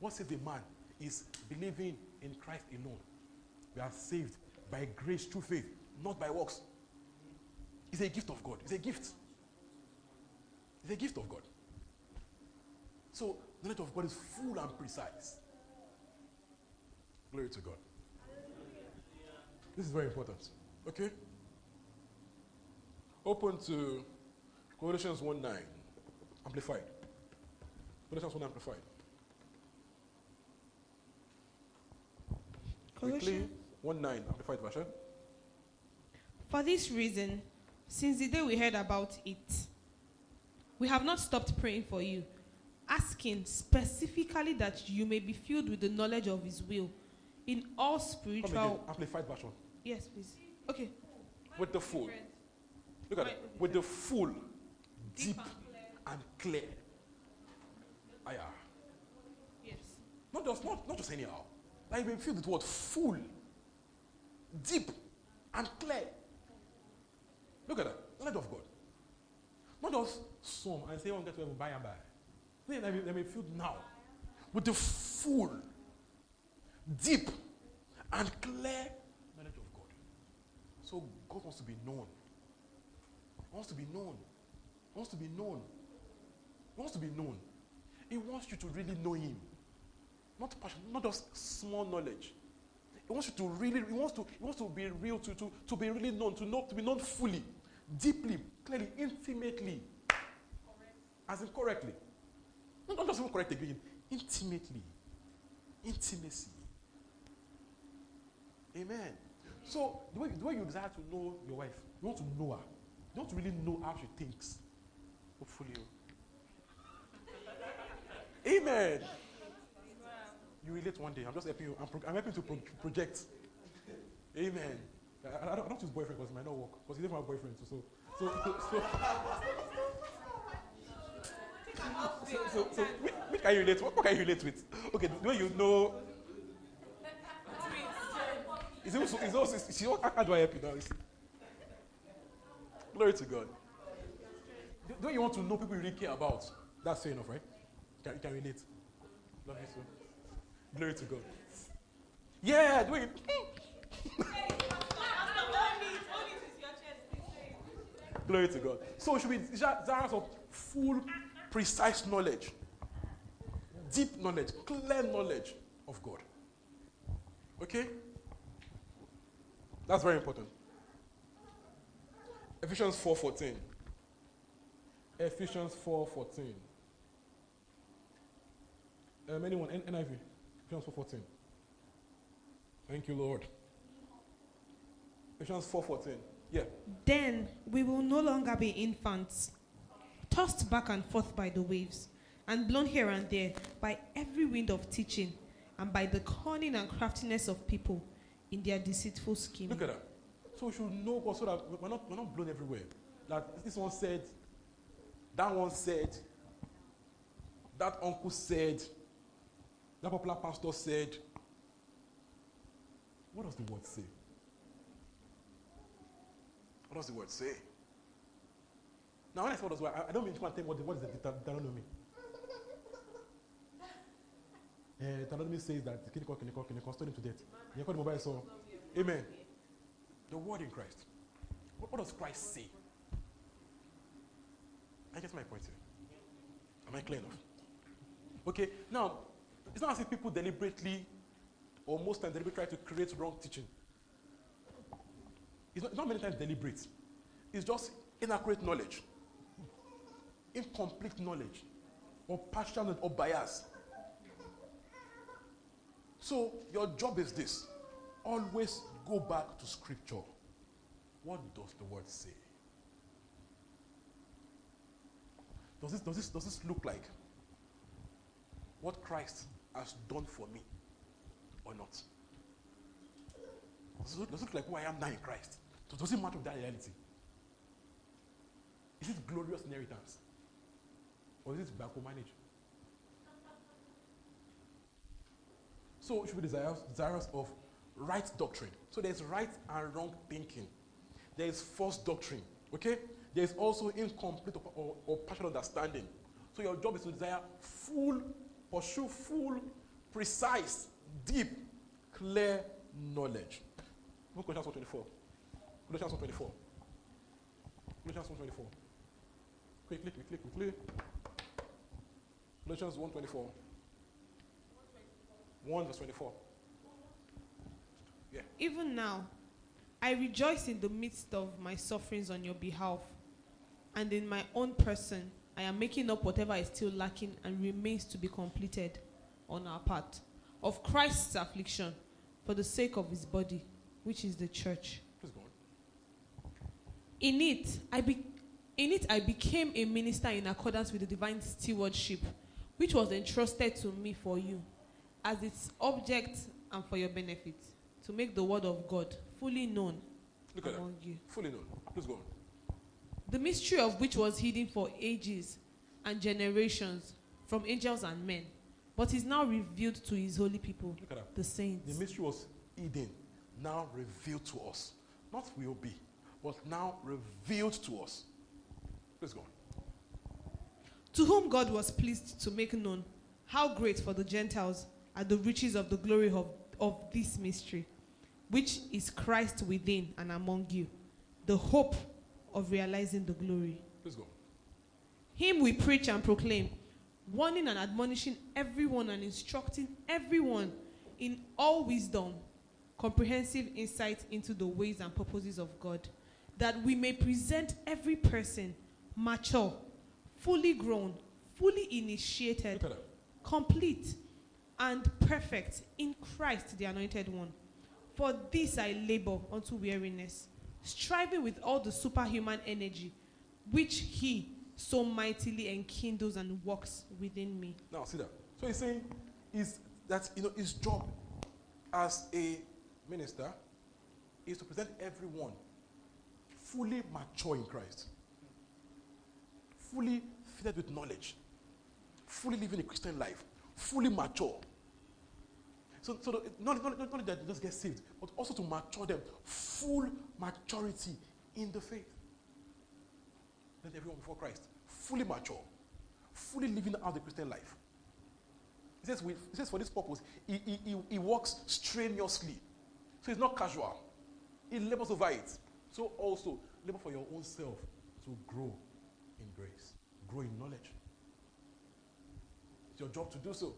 What says the man is believing in Christ alone. We are saved by grace through faith, not by works. It's a gift of God. It's a gift. It's a gift of God. So, knowledge of God is full and precise. Glory to God. This is very important. Okay? Open to Colossians 1 9, amplified. Colossians 1 amplified. Colossians. 1 9, amplified version. For this reason, since the day we heard about it, we have not stopped praying for you, asking specifically that you may be filled with the knowledge of His will in all spiritual. amplified version. Yes, please. Okay. With the full. Look at it. With the full, deep, and clear. Ah, yeah. Yes. Not just not, not just anyhow. Like we feel the word full, deep, and clear. Look at that. Knowledge of God. Not just some and say, oh, get to heaven by and by. They, they, may, they may feel now. With the full, deep, and clear knowledge of God. So God wants to be known. He wants to be known. He wants to be known. He wants to be known. He wants you to really know Him. Not passion, not just small knowledge. He wants you to really, he wants to, he wants to be real, to, to, to be really known, to know, to be known fully, deeply, clearly, intimately. As in correctly. Not, not just even correct again, intimately. Intimacy. Amen. So the way, the way you desire to know your wife, you want to know her. You want to really know how she thinks. Hopefully. oh. Amen. You relate one day. I'm just helping you. I'm, pro- I'm helping to pro- project. Amen. I, I, don't, I don't use boyfriend because it might not work. Because have a boyfriend. So, so, so, so, so, so, so which, which can you relate? What, what can you relate with? Okay, way you know. Is it also, is also, is, how, how do I help you now? Glory to God. The, way you want to know people you really care about, that's fair enough, right? You can, you can relate. Love you so. Glory to God. Yeah, way you, Glory to God. So it should be desires of full, precise knowledge, deep knowledge, clear knowledge of God. Okay? That's very important. Ephesians 4:14. Ephesians 4:14. Um, anyone? NIV. Ephesians 4:14. Thank you, Lord. Ephesians 4:14. Yeah. Then we will no longer be infants, tossed back and forth by the waves, and blown here and there by every wind of teaching, and by the cunning and craftiness of people in their deceitful scheme. Look at that. So we should know God so that we're not, we're not blown everywhere. Like this one said, that one said, that uncle said, that popular pastor said. What does the word say? What does the word say? Now, when I I, don't mean to tell what, what is the Deut- Deuteronomy. Uh, Deuteronomy says that Kiniko, Kiniko, Kiniko, stone him to death. Amen. The word in Christ. What, what does Christ say? I get my point here. Am I clear enough? Okay, now, it's not as if people deliberately, or most times deliberately try to create wrong teaching. It's not, it's not many times deliberate. It's just inaccurate knowledge, incomplete knowledge, or partial knowledge, or bias. So, your job is this always go back to scripture. What does the word say? Does this, does this, does this look like what Christ has done for me or not? Does it, look- does it look like who I am now in Christ? Does, it with that reality? Is it glorious inheritance? Or is it backward manage? So should be desirous, desirous of right doctrine. So there's right and wrong thinking. There is false doctrine. Okay? There is also incomplete or, or, or partial understanding. So your job is to desire full, pursue full, precise, deep, clear knowledge. Look Colossians 124. Colossians 124. Colossians 124. Quickly, quickly, quickly. Colossians 124. 1 verse 24. Yeah. Even now, I rejoice in the midst of my sufferings on your behalf, and in my own person, I am making up whatever is still lacking and remains to be completed on our part of Christ's affliction for the sake of his body, which is the church. Please go on. In it, I be, in it I became a minister in accordance with the divine stewardship, which was entrusted to me for you, as its object and for your benefit, to make the word of God fully known Look among you. Fully known. Please go on. The mystery of which was hidden for ages and generations from angels and men, but is now revealed to his holy people, Look at that. the saints. The mystery was hidden, now revealed to us. Not will be, but now revealed to us. Please go on. To whom God was pleased to make known how great for the Gentiles are the riches of the glory of, of this mystery, which is Christ within and among you, the hope of realizing the glory. Please go. Him we preach and proclaim, warning and admonishing everyone and instructing everyone in all wisdom, comprehensive insight into the ways and purposes of God, that we may present every person mature, fully grown, fully initiated, Look at that. complete, and perfect in Christ the Anointed One. For this I labor unto weariness, striving with all the superhuman energy which He so mightily enkindles and works within me. Now, see that. So he's saying is that you know his job as a minister is to present everyone fully mature in Christ, fully fitted with knowledge, fully living a Christian life, fully mature. So, so the, not, not, not, that they just get saved, but also to mature them, full maturity in the faith. Let everyone before Christ, fully mature, fully living out the Christian life. He says, with, he says for this purpose, he, he, he, he works strenuously. So it's not casual. He labors over it. So also, labor for your own self to grow in grace, grow in knowledge. It's your job to do so.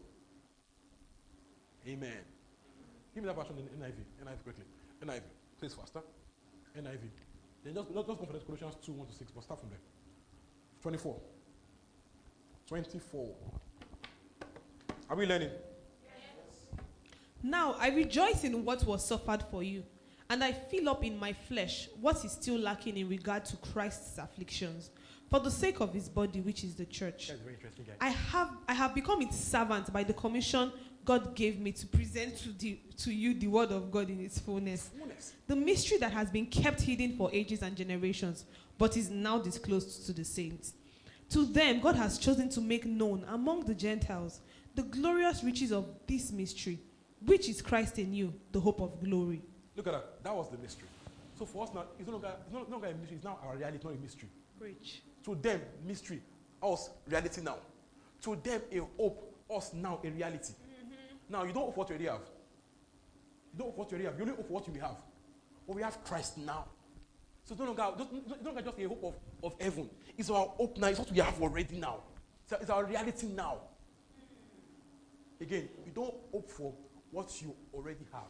Amen. Give me that version in NIV. NIV quickly. NIV. Please faster. NIV. Then just, just go that Colossians 2, 1 to 6, but start from there. 24. 24. Are we learning? Now I rejoice in what was suffered for you, and I fill up in my flesh what is still lacking in regard to Christ's afflictions, for the sake of his body, which is the church. That's very interesting guy. I have I have become its servant by the commission God gave me to present to, the, to you the word of God in its fullness. Fullness. The mystery that has been kept hidden for ages and generations, but is now disclosed to the saints. To them, God has chosen to make known among the Gentiles the glorious riches of this mystery, which is Christ in you, the hope of glory. Look at that. That was the mystery. So for us now, it's no longer, it's no longer a mystery, it's now our reality, not a mystery. Preach. To them, mystery, us, reality now. To them, a hope, us now, a reality. Mm-hmm. Now, you don't hope for what you already have. You don't hope for what you already have. You only hope for what you will have. But we have Christ now. So it's no longer, just, it's no longer just a hope of, of heaven. It's our hope now. It's what we have already now. It's our, it's our reality now. Mm-hmm. Again, you don't hope for what you already have.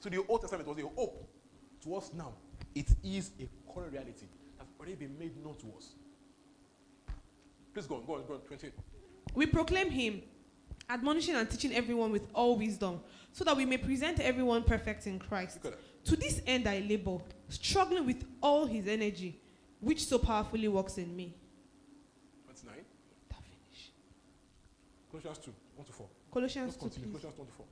So the Old Testament was a hope to us now. It is a current reality already been made known to us. Please go on, go on, go on. 28. We proclaim him, admonishing and teaching everyone with all wisdom, so that we may present everyone perfect in Christ. Look at that. To this end I labor, struggling with all his energy, which so powerfully works in me. 29. That finish. Colossians 2, 1 to 4. Colossians Let's 2, continue. please. Colossians 2 to 4.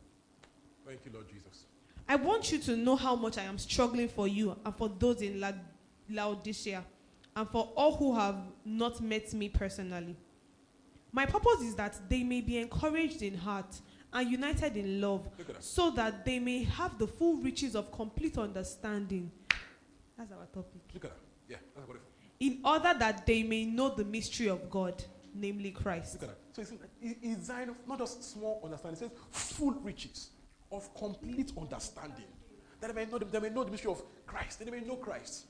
Thank you, Lord Jesus. I want you to know how much I am struggling for you and for those in La- Laodicea and for all who have not met me personally. My purpose is that they may be encouraged in heart and united in love, that. so that they may have the full riches of complete understanding. That's our topic. Look at that. Yeah, that's what In order that they may know the mystery of God, namely Christ. Look at that. So it's, it- it's designed of not just small understanding, it says full riches of complete understanding. That they may know the, they may know the mystery of Christ. That they may know Christ.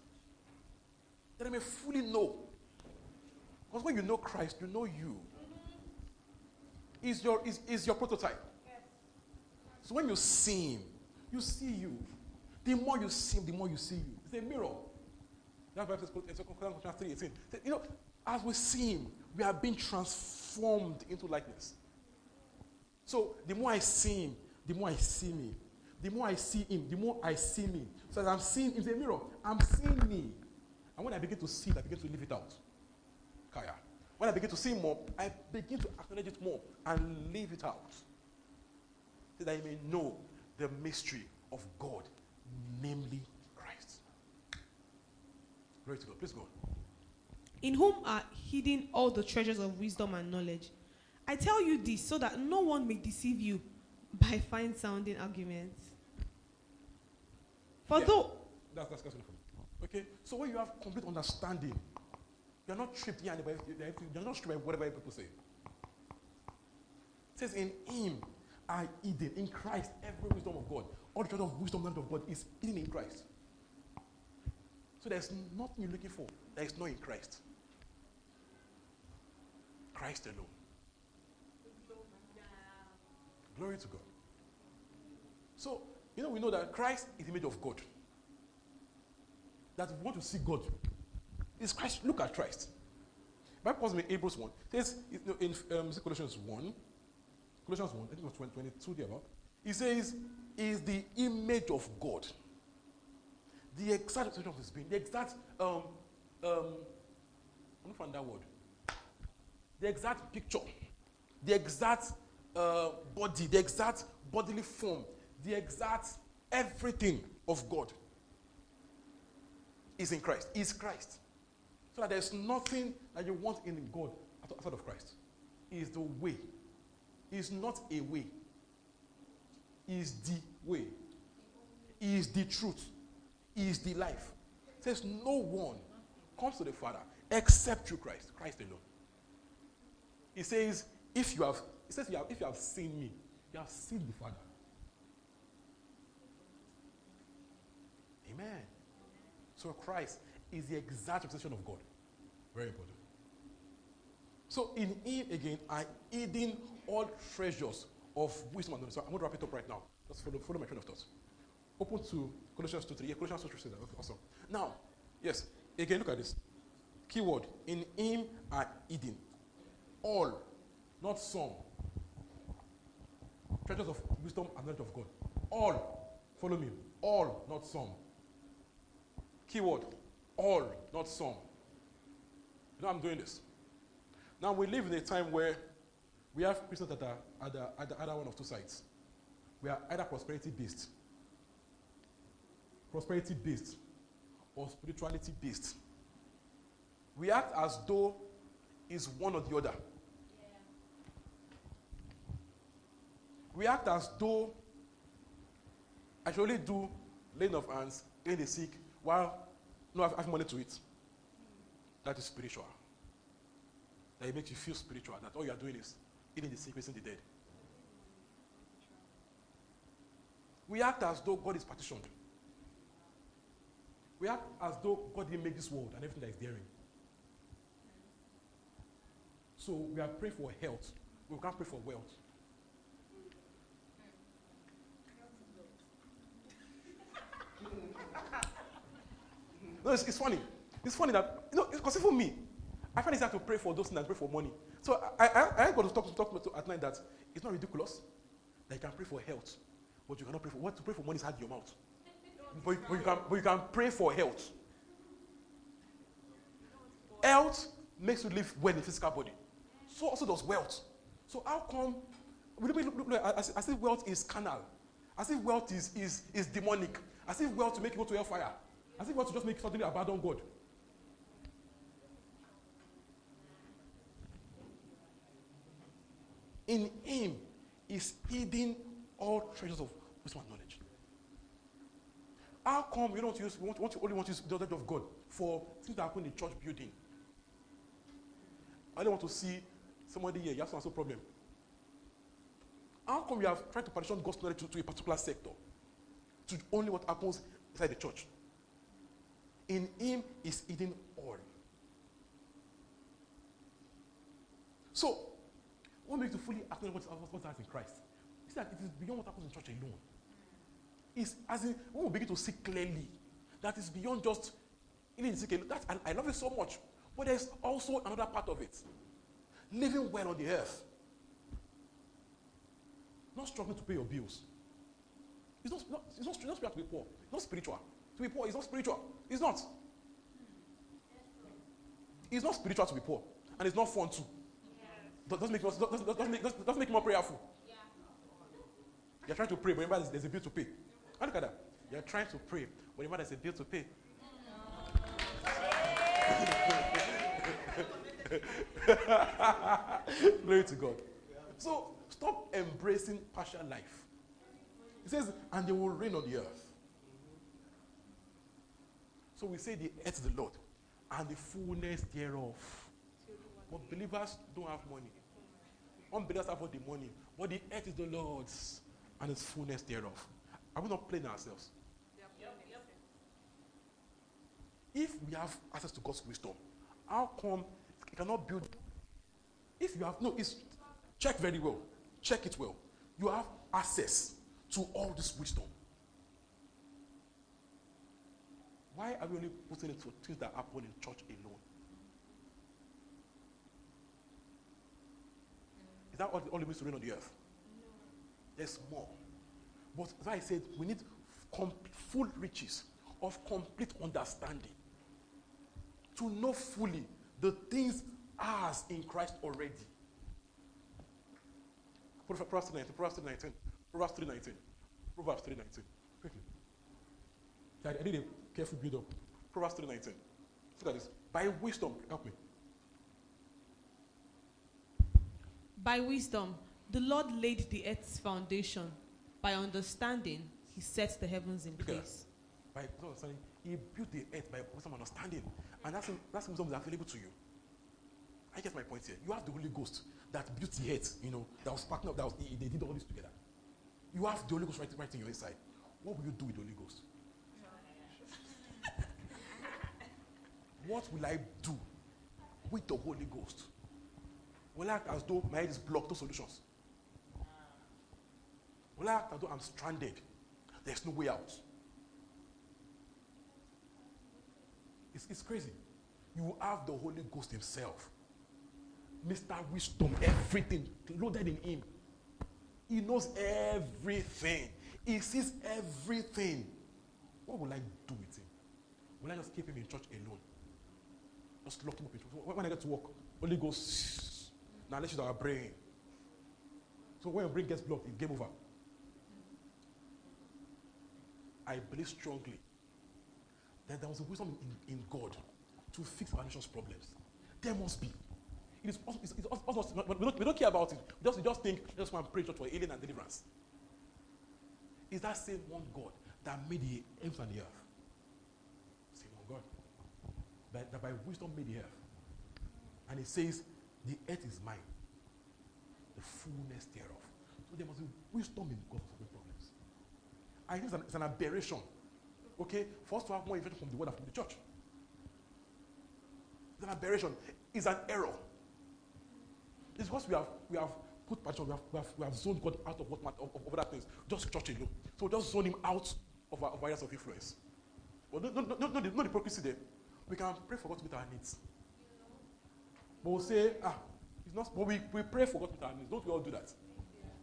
That they may fully know. Because when you know Christ, you know you. Is your is, is your prototype. So when you see him, you see you. The more you see him, the more you see you. It's a mirror. That's why it says in 2 Corinthians 3 18. You know, as we see him, we are being transformed into likeness. So the more I see him, the more I see me. The more I see him, the more I see me. So as I'm seeing in the mirror, I'm seeing me. And when I begin to see it, I begin to live it out. Kaya. When I begin to see more, I begin to acknowledge it more and live it out. So that I may know the mystery of God, namely Christ. Glory to God. Please go in whom are hidden all the treasures of wisdom and knowledge. I tell you this so that no one may deceive you by fine sounding arguments. For Yeah. though That's, that's, that's enough for me. Okay? So when you have complete understanding, you're not tripped here you're not tripped by whatever people say. It says, In him are hidden, in Christ, every wisdom of God. All the treasure of wisdom of God is hidden in Christ. So there's nothing you're looking for that is not in Christ. Christ alone. Glory to God. So, you know, we know that Christ is the image of God. That if you want to see God, is Christ. Look at Christ. Bible calls me Hebrews 1. It says in um, Colossians 1. Colossians 1, I think it was 20, 22 there about. He says, is the image of God. The exact expression of his being. The exact um um I'm not find that word. The exact picture. The exact uh, body, the exact bodily form, the exact everything of God is in Christ. Is Christ. So that there's nothing that you want in God outside of Christ. is the way. Is not a way. Is the way. Is the truth. Is the life. Says no one comes to the Father except through Christ. Christ alone. He says, if you have, he says, you have, if you have seen me, you have seen the Father. Amen. So Christ is the exact representation of God. Very important. So in him again are hidden all treasures of wisdom and knowledge. So I'm going to wrap it up right now. Just follow, follow my train of thought. Open to Colossians 2 3. Yeah, Colossians 2 3 says that. Okay, awesome. Now, yes, again, look at this. Keyword in him are hidden all, not some. Treasures of wisdom and knowledge of God. All. Follow me. All, not some. Keyword all, not some. You know, I'm doing this. Now, we live in a time where we have Christians that are at the, at the other one of two sides. We are either prosperity based, prosperity based, or spirituality based. We act as though it's one or the other. We act as though I should only do laying of hands, in the sick, while no have, have money to eat. That is spiritual. That it makes you feel spiritual. That all you are doing is eating the sick, raising the dead. We act as though God is partitioned. We act as though God didn't make this world and everything that is therein. So we are praying for health. We can't pray for wealth. No, it's, it's funny. It's funny that, you know, because even me, I find it hard to pray for those things and pray for money. So I, I, I got to talk to talk to at night that it's not ridiculous that you can pray for health, but you cannot pray for what to pray for money is hard in your mouth. But, but, you can, but you can pray for health. Health makes you live well in the physical body. So also does wealth. So how come we look, look, look, as, as wealth is carnal, as if wealth is, is, is demonic, as if wealth to make you go to hellfire, as if wealth to just make something abandon God. In him is hidden all treasures of wisdom and knowledge. How come you don't use, you want, want, only want to use the knowledge of God for things that happen in church building? I don't want to see somebody here, you have some of problem. How come you have tried to partition God's knowledge to, to a particular sector? To only what happens inside the church. In him is hidden all. So, what makes you fully acknowledge what, what, what happens in Christ? Is that it is beyond what happens in church alone. It's as in when we begin to see clearly that is beyond just even sick. That and I love it so much. But there's also another part of it. Living well on the earth. Not struggling to pay your bills. It's not, not, it's not, it's not spiritual to be poor. It's not spiritual. To be poor is not spiritual. It's not. It's not spiritual to be poor. And it's not fun too. Does doesn't make, doesn't, doesn't, doesn't, make, doesn't, doesn't make you more prayerful. You're trying to pray, but remember there's, there's a bill to pay. And look at that. You're trying to pray, but remember there's a bill to pay. Glory to God. So stop embracing partial life. He says, and they will reign on the earth. So we say the earth is the Lord and the fullness thereof. But believers don't have money. Unbelievers have all the money. But the earth is the Lord's and its fullness thereof. Are we not playing ourselves? If we have access to God's wisdom, how come you cannot build? If you have no, it's check very well. Check it well. You have access to all this wisdom. Why are we only putting it for things that happen in church alone? Is that all, all it means to reign on the earth? There's more. But as I said, we need full riches of complete understanding to know fully the things ours in Christ already. Proverbs 3.19, Proverbs 3.19, Proverbs 3.19, Proverbs 3.19. Quickly. I did a careful build up. Proverbs 3.19. Look at this. By wisdom, help me. By wisdom, the Lord laid the earth's foundation. By understanding, he sets the heavens in Look place. By wisdom understanding, he built the earth by wisdom and understanding. And that's, that's wisdom is available to you. I get my point here. You have the Holy Ghost that built the earth, you know, that was partner, that was, they did all this together. You have the Holy Ghost right, right in your inside. What will you do with the Holy Ghost? What will I do with the Holy Ghost? Will I act as though my head is blocked to solutions? Will I act as though I'm stranded? There's no way out. It's, it's crazy. You have the Holy Ghost Himself. Mr. Wisdom, everything loaded in Him. He knows everything. He sees everything. What will I do with Him? Will I just keep Him in church alone? Just lock Him up. When- I get to work, Holy Ghost, now let's use our brain. So when your brain gets blocked, it's game over. I believe strongly that there was a wisdom in, in God to fix our nation's problems. There must be. It is also, it's, it's also, we, don't, we don't care about it. We just, we just think, just want to pray for healing and deliverance. Is that same one God that made the heavens and the earth? That, that by wisdom made the earth. And it says, the earth is mine, the fullness thereof. So there must be wisdom in God for solving problems. I think it's an, it's an aberration, okay, for us to have more information from the word and from the church. It's an aberration. It's an error. It's because we have we have put passion, we have, we have, we have zoned God out of what of, of other things, just church alone. So just zone him out of our of areas of influence. But no, no, no, no, no, the, no hypocrisy there. We can pray for God to meet our needs. But we'll say, ah, it's not, but we, we pray for God to meet our needs. Don't we all do that?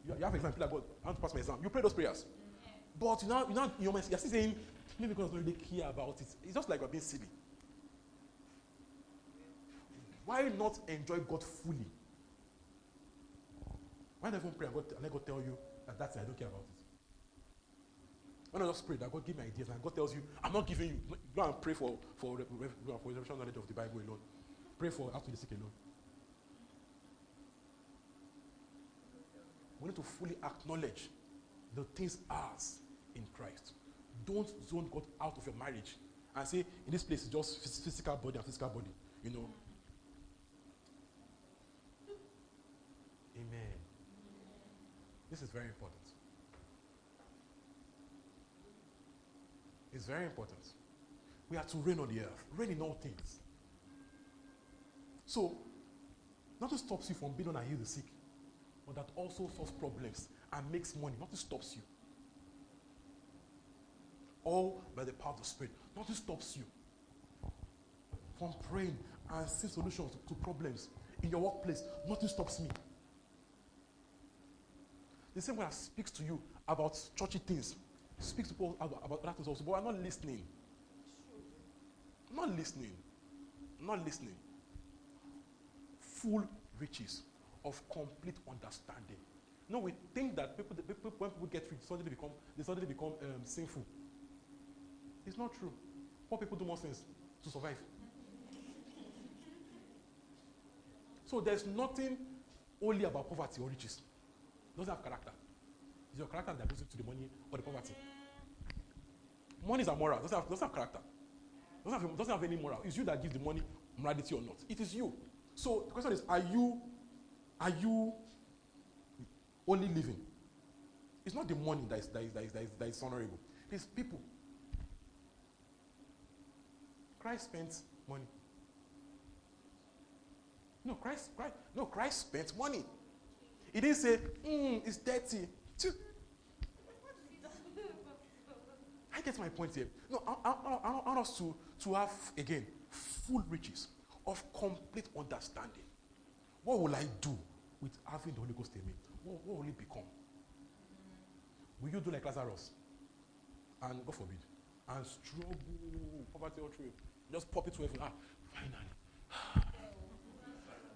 You, you have exam, feel like God, I want to pass my exam. You pray those prayers. But you know, you know, you're, you're still saying, maybe God doesn't really care about it. It's just like we're being silly. Why not enjoy God fully? Why not even pray and, God, and let God tell you that that's it, I don't care about it? Why not just pray that God give me ideas and God tells you, I'm not giving you, go and pray for, for, for revelation knowledge of the Bible alone. Pray for after the sick alone. We need to fully acknowledge the things ours in Christ. Don't zone God out of your marriage and say, in this place, it's just physical body and physical body. You know. Amen. This is very important. It's very important. We are to reign on the earth, reign in all things. So, nothing stops you from being on and heal the sick, but that also solves problems and makes money. Nothing stops you. All by the power of the Spirit. Nothing stops you from praying and seeing solutions to problems in your workplace. Nothing stops me. The same way I speaks to you about churchy things, speaks to people about, other things also, but I'm not listening. Not listening. Not listening. Full riches of complete understanding. No, we think that people, people when people get rich, suddenly become they suddenly become um, sinful. It's not true. Poor people do more things to survive. So there's nothing only about poverty or riches. It doesn't have character. It's your character that it to the money or the poverty. Money is amoral. Doesn't have, doesn't have character. Doesn't have, doesn't have any moral. It's you that gives the money morality or not. It is you. So the question is, are you, are you only living? It's not the money that is, that is, that is, that is, that is honorable. It's people. Christ spent money. No, Christ, Christ, no, Christ spent money. He didn't say, mm, it's dirty. I get my point here. No, I, I, I, want us to, to have, again, full riches of complete understanding. What will I do with having the Holy Ghost in me? What, what will it become? Will you do like Lazarus? And God forbid, and struggle, poverty all through. Just pop it to heaven. Ah, finally.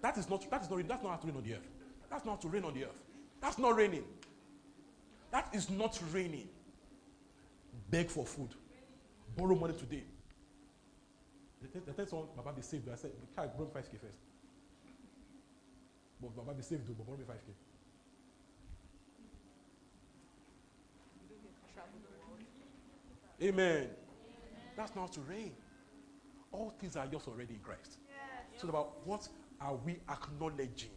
that is not that is not that's not how to reign on the earth. That's not how to reign on the earth. That's not reigning. That is not reigning. Beg for food. Borrow money today. The, the, the someone Baba be saved. I said, the car brought 5k first. But Baba be saved but borrow me 5k. Amen. That's not to reign. All things are yours already in Christ. So about what are we acknowledging?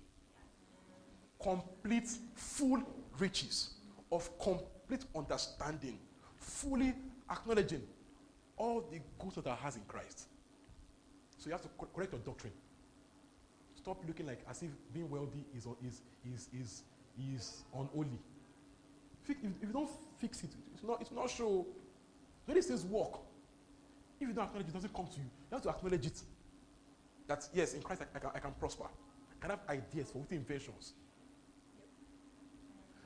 Complete, full riches of complete understanding, fully acknowledging all the goods that our has in Christ. So you have to co- correct your doctrine. Stop looking like as if being wealthy is is is is is unholy. If, if you don't fix it, it's not it's not show. When it says walk, if you don't acknowledge it, it doesn't come to you. You have to acknowledge it. That yes, in Christ I, I, can, I can prosper. I can have ideas for witty inventions.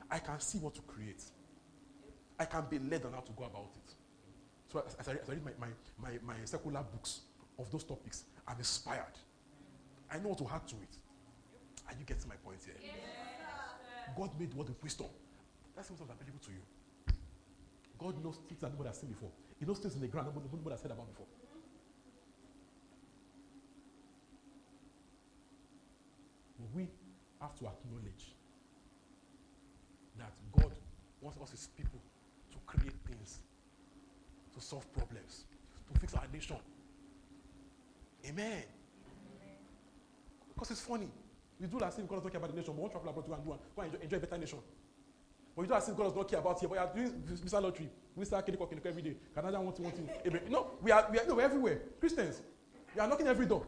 I can see what to create. I can be led on how to go about it. So as, I, as I read my, my, my, my secular books of those topics, I'm inspired. I know what to add to it. Are you getting my point here? Yes, God made what with wisdom. That's what is available to you. God knows things that nobody has seen before. He knows things in the ground nobody, nobody has heard about before. We have to acknowledge that God wants us as people create things, to solve problems, to fix our nation. Amen. Because it's funny. We do that thing because God doesn't care about the nation, but one travel abroad to and do go and enjoy, enjoy a better nation. But you do that thing God does not care about here, but you are doing visa lottery. Start killing cock every day. Canada thing, one thing. Amen. No, we are, we are no, we're everywhere. Christians, we are knocking every door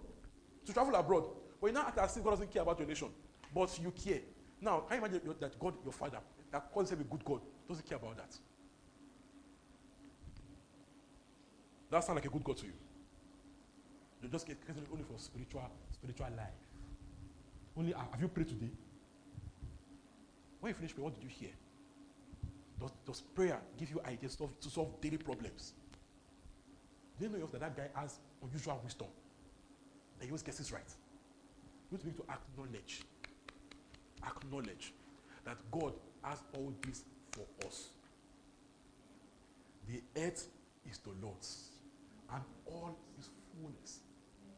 to travel abroad. But you now act as if God doesn't care about your nation, but you care. Now, can you imagine that God, your father, that calls himself a good God, doesn't care about that? That sound like a good God to you. You just get Christian only for spiritual, spiritual life. Only ah, have you prayed today? When you finish praying, what did you hear? Does, does prayer give you ideas to, to solve daily problems? Do you know that that guy has unusual wisdom? That he always gets right. You need to acknowledge, acknowledge that God has all this for us. The earth is the Lord's, and all His fullness.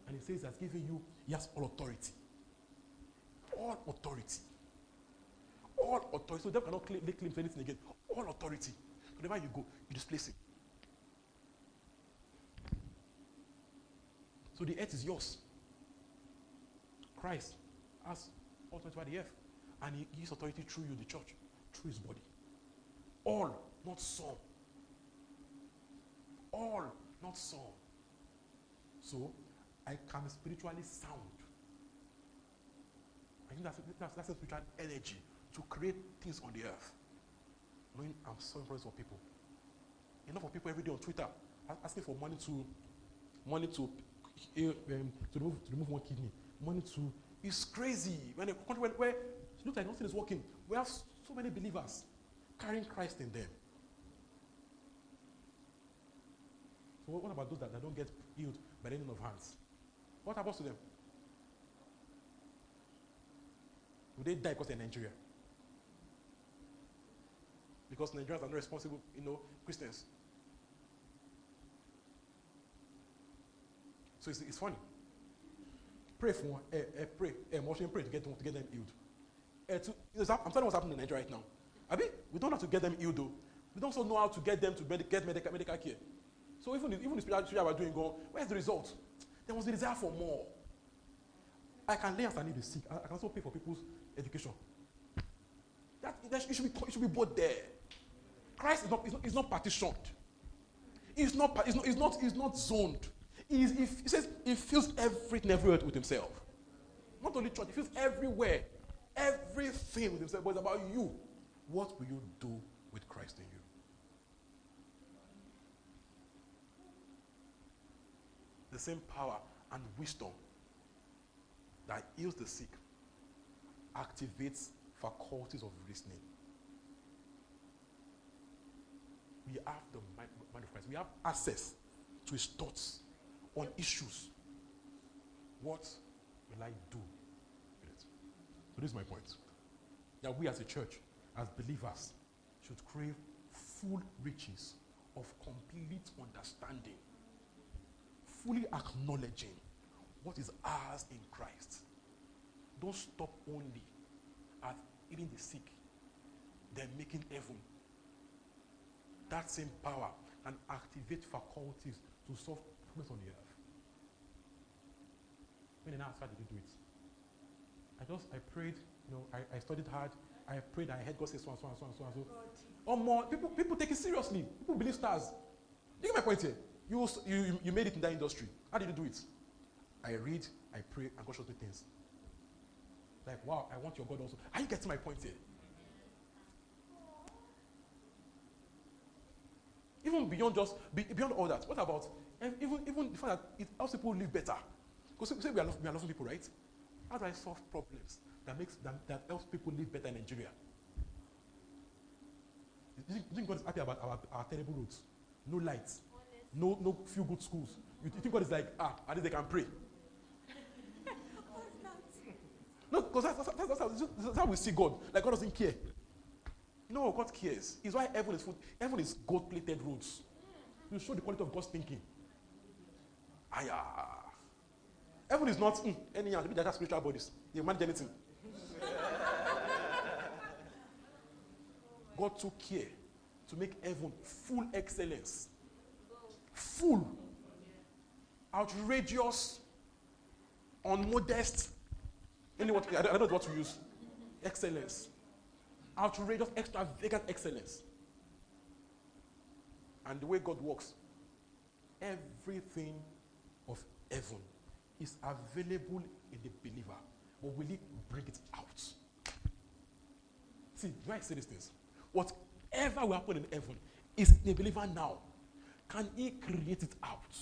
And He says He has given you, He has all authority. All authority. All authority. So they cannot claim, claim to anything again. All authority. Wherever you go, you displace it. So the earth is yours. Christ has authority over the earth. And he gives authority through you, the church, through his body. All, not some. All, not some. So, I can spiritually sound. I think that's, that's, that's a spiritual energy to create things on the earth. Knowing I'm so impressed for people. Enough of people every day on Twitter asking for money to money to um, to remove to remove one kidney, money to it's crazy. When a country where, where it looks like nothing is working, we have so many believers carrying Christ in them. So what, about those that, that don't get healed by the of hands? What happens to them? Will they die because they're Nigeria? Because Nigerians are not responsible, you know, Christians. So it's, it's funny. Pray for one, uh, uh, pray, emotion, pray to get to get them healed. Uh, to, I'm telling what's happening in Nigeria right now. I mean, we don't have to get them healed though. We don't also know how to get them to med- get medical, medical care. So even if, even the spiritual we're doing, go, where's the result? There was a desire for more. I can lay hands and need the sick. I, I can also pay for people's education. That, that it, should be, it should be both there. Christ is not, is not, is not partitioned. He's not, he's not, he's not, not zoned. He's, he, he says he fills everything everywhere with himself. Not only church, he fills everywhere. Everything with himself. But it's about you. What will you do with Christ in you? The same power and wisdom that heals the sick activates faculties of reasoning. We have the mind, of Christ. We have access to his thoughts on issues. What will I do with it? So this is my point. That we as a church, as believers, should crave full riches of complete understanding, fully acknowledging what is ours in Christ. don't stop only at healing the sick, then making heaven. That same power can activate faculties to solve problems on the earth. When I asked how did you do it? I just I prayed, you know, I, I studied hard, I prayed, I heard God say so and so and so and so and so. Or more people people take it seriously. People believe stars. You get my point here? You, you, you- made it in that industry. How did you do it? I read, I pray, and God shows me things. Like, wow, I want your God also. Are you getting my point here? Even beyond just be, beyond all that, what about eh, even even the fact that it helps people live better? Because say we are we are loving people, right? How do I solve problems that makes that, that helps people live better in Nigeria? Do you think God is happy about our, our terrible roads? No lights, no no few good schools. You, think God is like ah at least they can pray? No, because that's, that's, that's, that's, how, we see God. Like God doesn't care. No, God cares. It's why heaven is food. Heaven is gold-plated roads. You show the quality of God's thinking. Aya. Heaven is not mm, anyhow. Maybe they're spiritual bodies. They manage anything. God took care to make heaven full excellence. Full. Outrageous. Unmodest. Any what, I don't know what to use. Excellence. Outrageous, extravagant excellence. And the way God works, everything of heaven is available in the believer. But will he bring it out? See, why I say these things? Whatever will happen in heaven is the believer now. Can he create it out?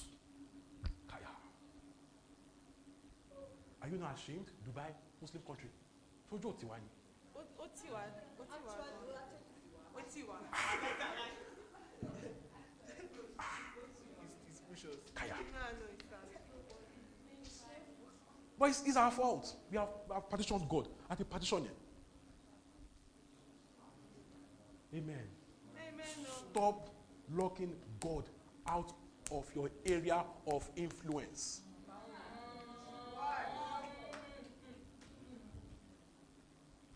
Kaya. Are you not ashamed? Dubai, Muslim country. Sojú ò tiwa ni. ó tì ó gan. ó tì. Kaya. No, no, it's fine. But it's, it's our fault. We have, we have partitioned God at a partitioning. Amen. Amen. Stop locking God out of your area of influence.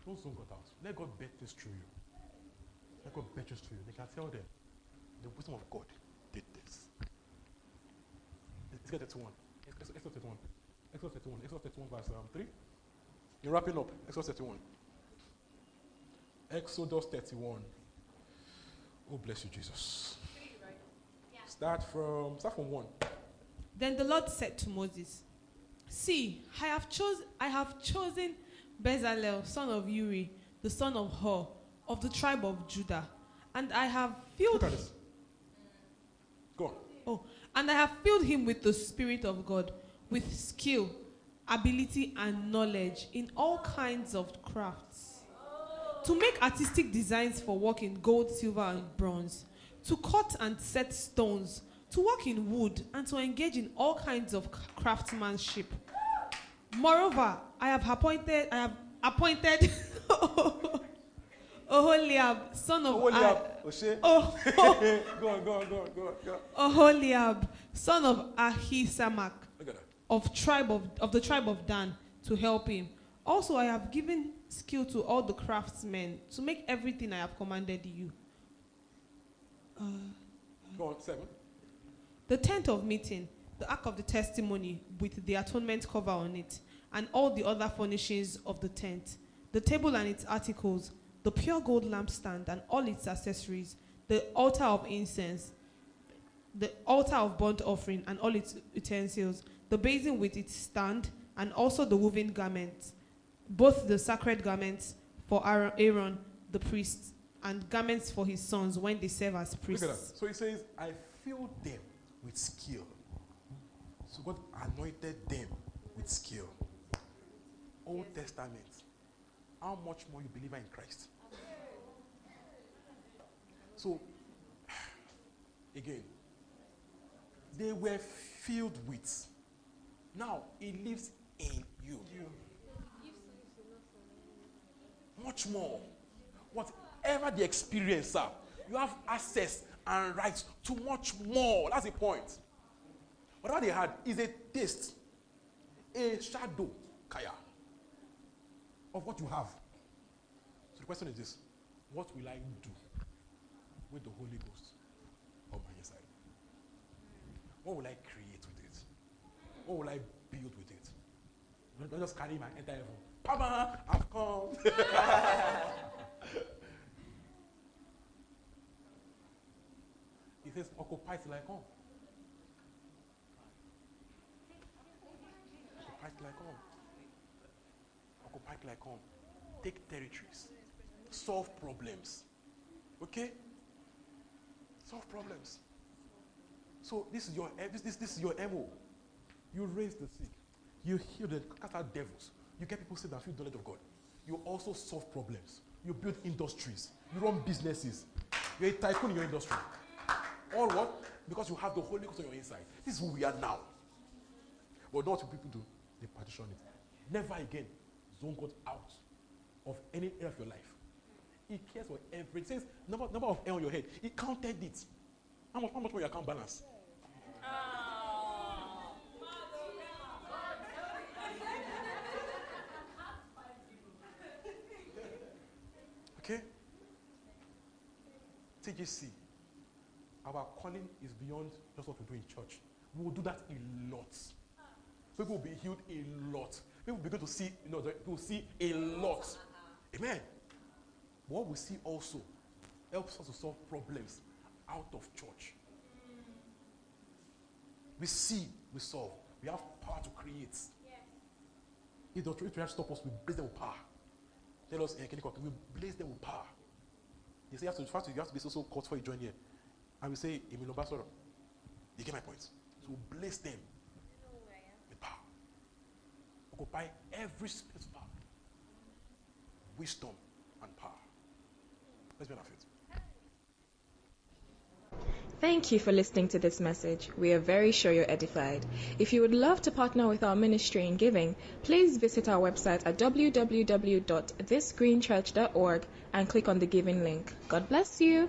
Don't zone God out. Let God bet this through you. Let God bet this through you. They can tell them the wisdom of God did this. Let's get 31. Exodus Exodus 31. Exodus 31. Exodus 31 verse um, 3. You're wrapping up. Exodus 31. Exodus 31. Oh, bless you, Jesus. Start from start from one. Then the Lord said to Moses, See, I have chose I have chosen Bezalel, son of Uri, the son of Hur, of the tribe of Judah, and I have Look filled this. Go on. oh, and I have filled him with the Spirit of God, with skill, ability, and knowledge in all kinds of crafts. To make artistic designs for work in gold, silver, and bronze, to cut and set stones, to work in wood, and to engage in all kinds of craftsmanship. Moreover, I have appointed I have appointed Oholiab, son of Oholiab, Oshe. Ah- Oh, Go on, go on, go on, go on, go on. Oholiab, son of Ahisamach, Look at that. of tribe of, of the tribe of Dan, to help him. Also, I have given skill to all the craftsmen to make everything I have commanded you. Go on, seven. the tent of meeting, the ark of the testimony with the atonement cover on it, and all the other furnishings of the tent, the table and its articles, the pure gold lampstand and all its accessories, the altar of incense, the altar of burnt offering and all its utensils, the basin with its stand, and also the woven garments, both the sacred garments for Aaron, Aaron the priest, and garments for his sons when they serve as priests. Look at that. So he says, I filled them with skill. So God anointed them with skill. Old Testament. How much more you believe in Christ? So, again, they were filled with. Now, it lives in you. Much more. Whatever the experience are, you have access and rights to much more. That's the point. Whatever they had is a taste, a shadow. Kaya. of what you have. So the question is this what will I do with the Holy Ghost on my inside? What will I create with it? What will I build with it? Don't just carry my entire heaven. Papa, I've come. says, occupy till I come. Occupy till I come. Occupy till I come. Take territories. Solve problems. Okay? Solve problems. So this is your this, this, this is your MO. You raise the sick. You heal the cast out devils. You get people saved and feel the knowledge of God. You also solve problems. You build industries. You run businesses. You're a tycoon in your industry. All what? Because you have the Holy Ghost on your inside. This is who we are now. But not what people do. They partition it. Never again zone God out of any area of your life. He cares for everything. Says number, number of hair on your head. He counted it. How much, how much more your account balance? Okay? TGC, our calling is beyond just what we do in church. We will do that a lot. People will be healed a lot. People will begin to see, you know, people will see a lot. Amen. What we see also helps us to solve problems out of church. We see, we solve. We have power to create. If the authority to stop us, we blaze them with power. Tell us, Kenny Cock, we blaze them with power. They say you have to, first you have to be so so caught before you join here. And we say, Emil Ambassador. You get my point. So blaze them with power. Occupy every space of power. Wisdom and power. Let's be on our feet. Thank you for listening to this message. We are very sure you're edified. If you would love to partner with our ministry in giving, please visit our website at www.thisgreenchurch.org and click on the giving link. God bless you.